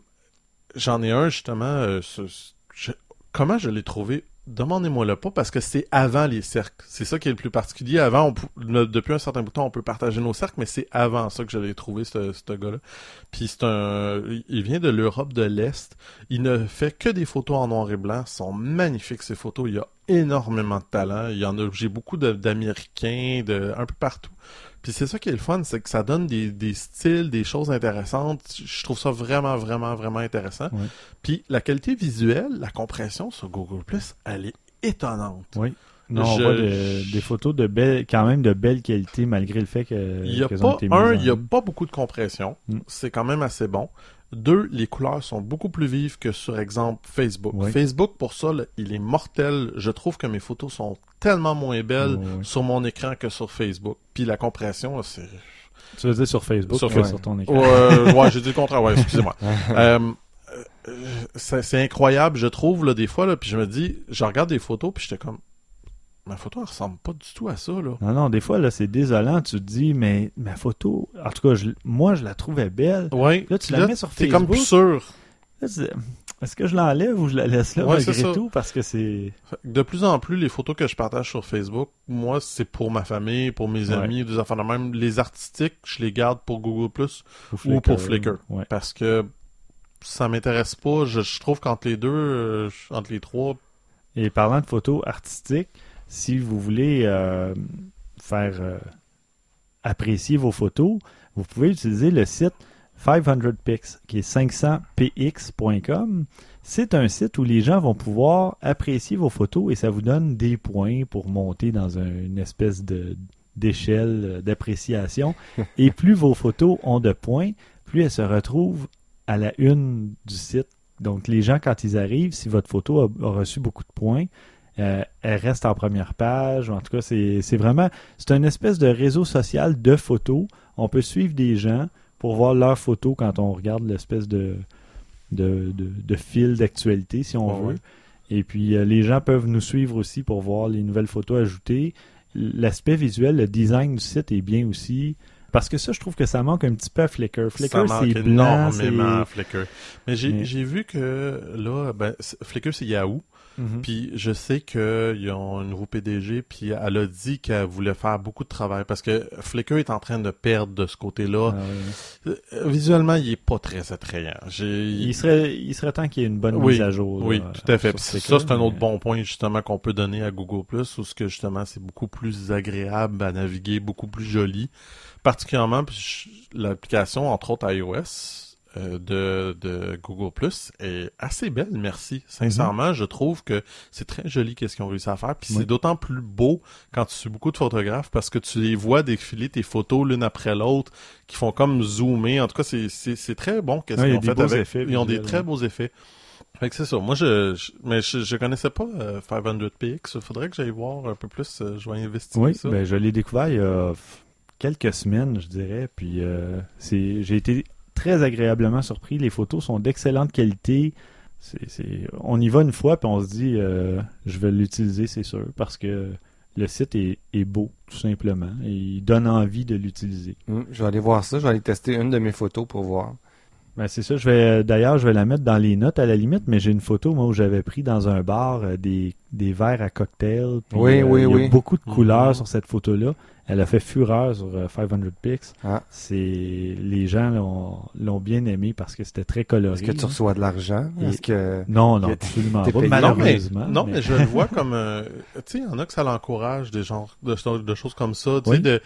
j'en ai un justement. euh, ce- ce- je- comment je l'ai trouvé Demandez-moi le pas parce que c'est avant les cercles. C'est ça qui est le plus particulier. Avant, on depuis un certain bout de temps, on peut partager nos cercles, mais c'est avant ça que je l'ai trouvé, ce, ce gars-là. Puis c'est un, il vient de l'Europe de l'Est. Il ne fait que des photos en noir et blanc. Elles sont magnifiques ces photos. Il a énormément de talent. Il y en a, j'ai beaucoup d'Américains, de, un peu partout. Puis c'est ça qui est le fun, c'est que ça donne des, des styles, des choses intéressantes. Je trouve ça vraiment, vraiment, vraiment intéressant. Puis la qualité visuelle, la compression sur Google Plus, elle est étonnante. Oui. Non, on voit de- des photos de belle, quand même de belle qualité malgré le fait que Il y a pas un, il y a pas beaucoup de compression. Mm. C'est quand même assez bon. Deux, les couleurs sont beaucoup plus vives que sur exemple Facebook. Oui. Facebook, pour ça, là, il est mortel. Je trouve que mes photos sont tellement moins belles Oui, oui. sur mon écran que sur Facebook. Puis la compression, c'est... Tu veux dire sur Facebook, Sur sur ton écran. Ouais, ouais, j'ai dit le contraire, ouais, excusez-moi. Euh, euh, c'est c'est incroyable, je trouve, là, des fois, là, puis je me dis, je regarde des photos, puis j'étais comme, ma photo, elle ressemble pas du tout à ça, là. Non, non, des fois, là, c'est désolant. Tu te dis, mais ma photo, en tout cas, je- moi, je la trouvais belle. Ouais. Là, tu la mets sur T'es comme Facebook. plus sûr. Est-ce que je l'enlève ou je la laisse là Ouais, malgré tout? Parce que c'est... De plus en plus, les photos que je partage sur Facebook, moi, c'est pour ma famille, pour mes Ouais. amis, des enfants de même. Les artistiques, je les garde pour Google+, Ou Ou pour Flickr. Ouais. parce que ça m'intéresse pas. Je, je trouve qu'entre les deux, euh, entre les trois, Et parlant de photos artistiques, si vous voulez euh, faire euh, apprécier vos photos, vous pouvez utiliser le site 500pix, qui est 500px.com. C'est un site où les gens vont pouvoir apprécier vos photos et ça vous donne des points pour monter dans un- une espèce de d'échelle euh, d'appréciation. et plus vos photos ont de points, plus elles se retrouvent à la une du site. Donc les gens, quand ils arrivent, si votre photo a, a reçu beaucoup de points, euh, elle reste en première page. En tout cas, c'est vraiment... C'est une espèce de réseau social de photos. On peut suivre des gens pour voir leurs photos quand on regarde l'espèce de, de, de, de fil d'actualité, si on Ouais, veut. Et puis, euh, les gens peuvent nous suivre aussi pour voir les nouvelles photos ajoutées. L'aspect visuel, le design du site est bien aussi. Parce que ça, je trouve que ça manque un petit peu à Flickr. Flickr, c'est blanc. énormément à Flickr. Mais j'ai Mais- vu que, là, ben, Flickr, c'est Yahoo. Mhm. Puis je sais qu'ils ont un nouveau PDG, puis elle a dit qu'elle voulait faire beaucoup de travail parce que Flickr est en train de perdre de ce côté-là. Ah. Euh, Visuellement, il est pas très attrayant. Il serait, il serait temps qu'il y ait une bonne Oui, mise à jour. oui, là, tout à fait. Flickr, ça, c'est un autre bon point justement qu'on peut donner à Google Plus, où ce que justement c'est beaucoup plus agréable à naviguer, beaucoup plus joli. Particulièrement, l'application, entre autres iOS euh, de, de Google Plus est assez belle, merci. Sincèrement, je trouve que c'est très joli qu'est-ce qu'ils ont réussi à faire. Puis Oui. c'est d'autant plus beau quand tu suis beaucoup de photographes parce que tu les vois défiler tes photos l'une après l'autre, qui font comme zoomer. En tout cas, c'est très bon qu'est-ce Ouais, qu'ils ont fait avec. effets Ils ont des très beaux effets. Fait que c'est ça. Moi, je, je- mais je, je connaissais pas euh, 500px. Faudrait que j'aille voir un peu plus. euh, je vais investiguer Oui, ça. ben, je l'ai découvert il y a quelques semaines, je dirais. Puis euh, c'est, j'ai été très agréablement surpris. Les photos sont d'excellente qualité. C'est, c'est- on y va une fois, puis on se dit, euh, je vais l'utiliser, c'est sûr, parce que le site est, est beau, tout simplement. Et il donne envie de l'utiliser. Hum, je vais aller voir ça. Je vais aller tester une de mes photos pour voir. Ben, c'est ça. Je vais d'ailleurs, je vais la mettre dans les notes à la limite, mais j'ai une photo moi où j'avais pris dans un bar euh, des, des verres à cocktail. puis, Oui, euh, oui, il y a oui. beaucoup de couleurs Mhm. sur cette photo-là. Elle a fait fureur sur euh, 500 Pix. Ah. C'est les gens l'ont l'ont bien aimé parce que c'était très coloré. Est-ce que tu reçois de l'argent? Et- Est-ce que... Non, non, absolument pas. payé? non, mais, Malheureusement. non, mais je le vois comme, euh, tu sais, il y en a que ça l'encourage des genres de, de choses comme ça, tu Oui. sais, de,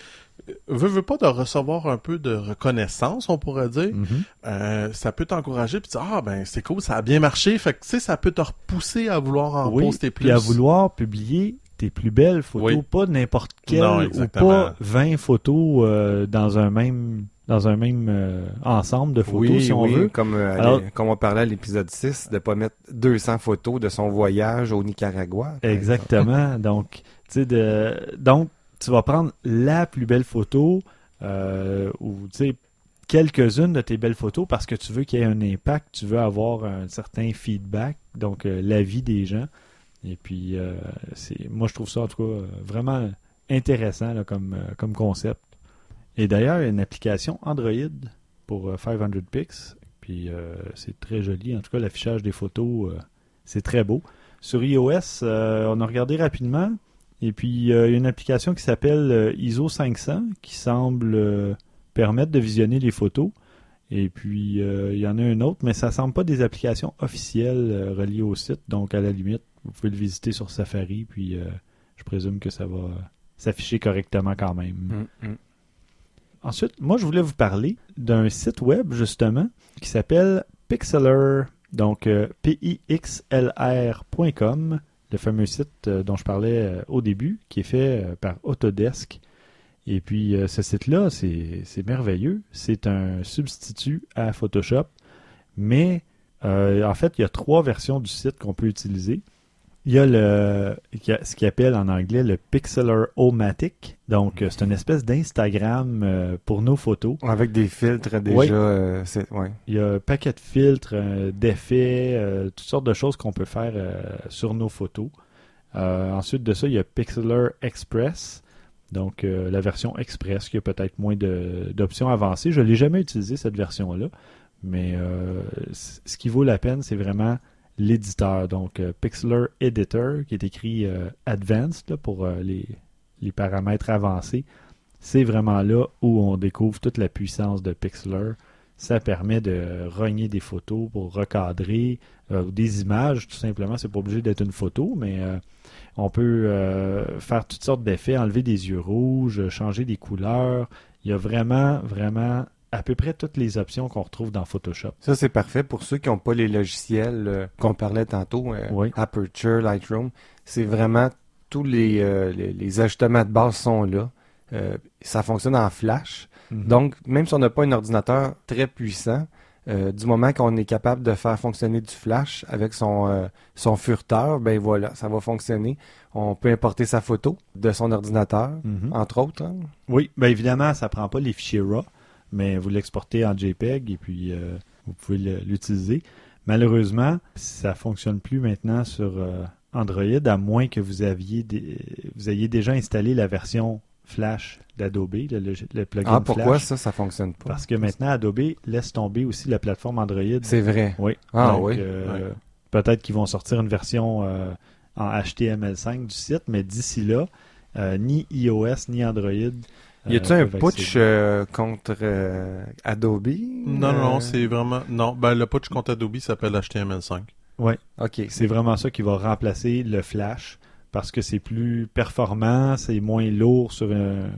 veux, veux pas de recevoir un peu de reconnaissance, on pourrait dire. Mhm. Euh, ça peut t'encourager puis dire ah ben c'est cool, ça a bien marché, fait que tu sais ça peut te repousser à vouloir en Oui, poster plus. puis à vouloir publier tes plus belles photos, Oui. pas n'importe quelle, Non, ou pas 20 photos euh, dans un même dans un même euh, ensemble de photos, oui, si on oui, veut. Comme, euh, Alors- les- comme on parlait à l'épisode 6, de pas mettre 200 photos de son voyage au Nicaragua. Exactement. donc, de, donc, tu vas prendre la plus belle photo euh, ou, tu sais, quelques-unes de tes belles photos parce que tu veux qu'il y ait un impact, tu veux avoir un certain feedback, donc l'avis des gens. Et puis, euh, c'est, moi, je trouve ça, en tout cas, euh, vraiment intéressant là, comme, euh, comme concept. Et d'ailleurs, il y a une application Android pour euh, 500 Pix. Puis, c'est très joli. En tout cas, l'affichage des photos, c'est très beau. Sur iOS, on a regardé rapidement. Et puis, il y a une application qui s'appelle ISO 500 qui semble permettre de visionner les photos. Et puis, il y en a une autre, mais ça ne semble pas des applications officielles reliées au site. Donc, à la limite, vous pouvez le visiter sur Safari. Puis, euh, je présume que ça va s'afficher correctement quand même. Hum, hum. Ensuite, moi, je voulais vous parler d'un site web, justement, qui s'appelle Pixlr. Donc, euh, P-I-X-L-R.com, le fameux site euh, dont je parlais au début, qui est fait par Autodesk. Et puis, euh, ce site-là, c'est c'est merveilleux. C'est un substitut à Photoshop. Mais euh, en fait, il y a trois versions du site qu'on peut utiliser. Il y a le ce qu'il appelle en anglais le Pixeler O-Matic. Donc, euh, c'est une espèce d'Instagram euh, pour nos photos. Avec des filtres déjà. Oui. euh, ouais. Il y a un paquet de filtres, d'effets, toutes sortes de choses qu'on peut faire sur nos photos. Euh, ensuite de ça, il y a Pixeler Express. Donc, euh, la version Express qui a peut-être moins d'options avancées. Je ne l'ai jamais utilisé, cette version-là. Mais euh, ce qui vaut la peine, c'est vraiment l'éditeur. Donc, euh, Pixeler Editor, qui est écrit euh, Advanced pour euh, les, paramètres avancés. C'est vraiment là où on découvre toute la puissance de Pixeler. Ça permet de rogner des photos pour recadrer des images, tout simplement. C'est pas obligé d'être une photo, mais on peut faire toutes sortes d'effets, enlever des yeux rouges, changer des couleurs. Il y a vraiment, vraiment à peu près toutes les options qu'on retrouve dans Photoshop. Ça, c'est parfait pour ceux qui n'ont pas les logiciels euh, qu'on parlait tantôt, euh, Oui. Aperture, Lightroom. C'est vraiment tous les, euh, les, les ajustements de base sont là. Ça fonctionne en flash. Mhm. Donc, même si on n'a pas un ordinateur très puissant, du moment qu'on est capable de faire fonctionner du flash avec son, son furteur, ben voilà, ça va fonctionner. On peut importer sa photo de son ordinateur, Mhm. entre autres. hein. Oui, bien évidemment, ça prend pas les fichiers RAW, mais vous l'exportez en JPEG et puis euh, vous pouvez l'utiliser. Malheureusement, ça fonctionne plus maintenant sur euh, Android, à moins que vous aviez des- vous ayez déjà installé la version Flash d'Adobe, le, le- le plugin Ah, pourquoi Flash. ça, ça fonctionne pas? Parce que maintenant, Adobe laisse tomber aussi la plateforme Android. C'est vrai. Oui. Ah, Donc, oui. euh, Peut-être qu'ils vont sortir une version euh, en HTML5 du site, mais d'ici là, euh, ni iOS ni Android. Y euh, a-tu un putsch euh, contre euh, Adobe? Non, non, Euh, c'est vraiment. Non, ben le putsch contre Adobe s'appelle HTML5. OK. C'est vraiment ça qui va remplacer le Flash parce que c'est plus performant, c'est moins lourd sur un,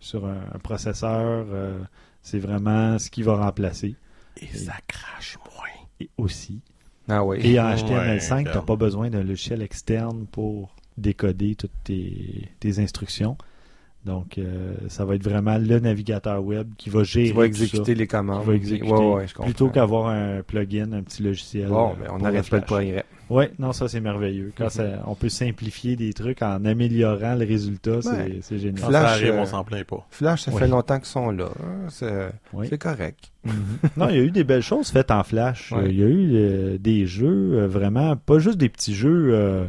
sur un, un processeur. euh, c'est vraiment ce qui va remplacer. Et ça crache moins. Et aussi. Ah oui. Et en Ouais, HTML5, tu n'as pas besoin d'un logiciel externe pour décoder toutes tes, tes instructions. Donc, euh, ça va être vraiment le navigateur web qui va gérer tout ça, exécuter les commandes. qui va exécuter, Ouais, ouais, je comprends. plutôt qu'avoir un plugin, un petit logiciel. Bon, euh, ben, on n'arrête pas le progrès. Ouais, non, ça c'est merveilleux. Quand Mhm. ça- on peut simplifier des trucs en améliorant le résultat, c'est- Ouais. c'est génial. Quand Flash, ça arrive, euh, on s'en plaint pas. Flash, ça Oui. fait longtemps qu'ils sont là. hein, C'est Oui. correct. Mhm. non, il y a eu des belles choses faites en Flash. Euh, Il y a eu euh, des jeux, euh, vraiment, pas juste des petits jeux euh,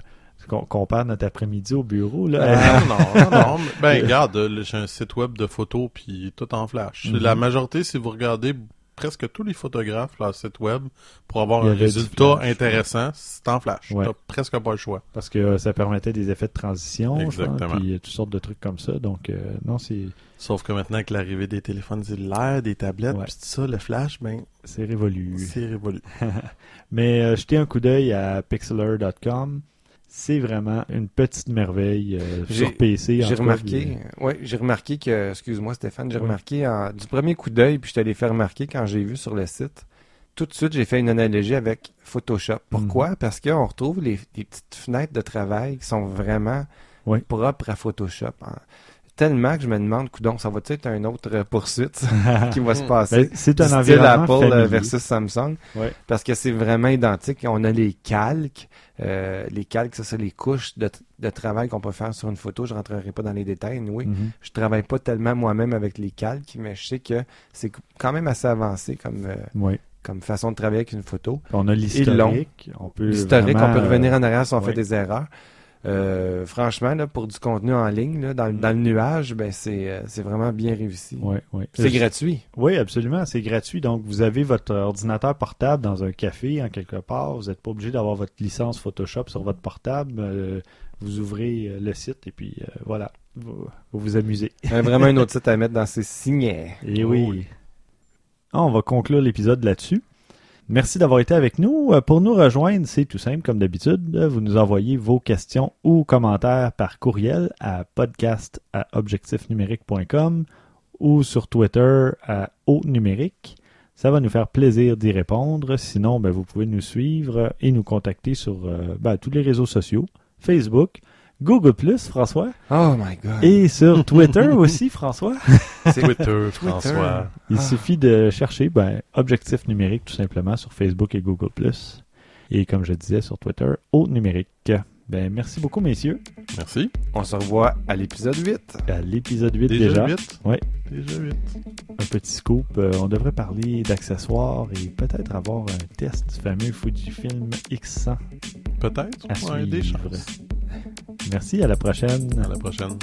qu'on perd notre après-midi au bureau. Là. Ah, non, non, non. Ben, regarde, euh, j'ai un site web de photos, puis tout en flash. Mhm. La majorité, si vous regardez presque tous les photographes, leur site web, pour avoir un résultat intéressant, c'est en flash. Ouais. T'as presque pas le choix. Parce que euh, ça permettait des effets de transition, Exactement. puis euh, toutes sortes de trucs comme ça. Donc, euh, non, c'est Sauf que maintenant, avec l'arrivée des téléphones cellulaires, des tablettes, Ouais. puis tout ça, le flash, ben, c'est révolu. c'est révolu. Mais euh, jetez un coup d'œil à pixeler.com. C'est vraiment une petite merveille euh, sur PC. J'ai remarqué, ouais, j'ai remarqué que, excuse-moi Stéphane, j'ai remarqué en- du premier coup d'œil, puis je te l'ai fait remarquer quand j'ai vu sur le site. Tout de suite, j'ai fait une analogie avec Photoshop. Pourquoi? Mhm. Parce qu'on retrouve les, les petites fenêtres de travail qui sont vraiment propres à Photoshop. hein. Tellement que je me demande, coudon, ça va être une autre euh, poursuite qui va se passer? Ben, c'est un environnement Apple euh, familier. versus Samsung. Ouais. Parce que c'est vraiment identique. On a les calques. Euh, les calques, ça, c'est les couches de, de travail qu'on peut faire sur une photo. Je rentrerai pas dans les détails. Oui, Mhm. je travaille pas tellement moi-même avec les calques, mais je sais que c'est quand même assez avancé comme, euh, Oui. comme façon de travailler avec une photo. On a l'historique. On peut L'historique, on peut revenir euh, en arrière si on ouais. fait des erreurs. Euh, franchement, là, pour du contenu en ligne, là, dans, le- dans le nuage, ben c'est euh, c'est vraiment bien réussi. ouais, ouais. C'est Je- gratuit. Oui, absolument. C'est gratuit. Donc, vous avez votre ordinateur portable dans un café, en quelque part. Vous n'êtes pas obligé d'avoir votre licence Photoshop sur votre portable. Euh, vous ouvrez euh, le site et puis euh, voilà, vous vous, vous amusez. Euh, vraiment un autre site à mettre dans ses signets. Et oui. oui. Ah, on va conclure l'épisode là-dessus. Merci d'avoir été avec nous. Euh, Pour nous rejoindre, c'est tout simple comme d'habitude. Vous nous envoyez vos questions ou commentaires par courriel à podcast à objectifnumérique.com ou sur Twitter à au numérique. Ça va nous faire plaisir d'y répondre. Sinon, ben, vous pouvez nous suivre et nous contacter sur euh, ben, tous les réseaux sociaux, Facebook, Google Plus, François, Oh my god. et sur Twitter aussi, François. C'est- Twitter, François. Il Ah. suffit de chercher ben, Objectif numérique tout simplement sur Facebook et Google Plus. Et comme je disais sur Twitter, au numérique. Ben, merci beaucoup, messieurs. Merci. On se revoit à l'épisode 8. À l'épisode 8 Déjà, déjà. 8? Ouais. Déjà 8. Un petit scoop. euh, on devrait parler d'accessoires et peut-être avoir un test du fameux Fujifilm X100 Peut-être. à Ouais, des chances. Merci, à la prochaine. À la prochaine.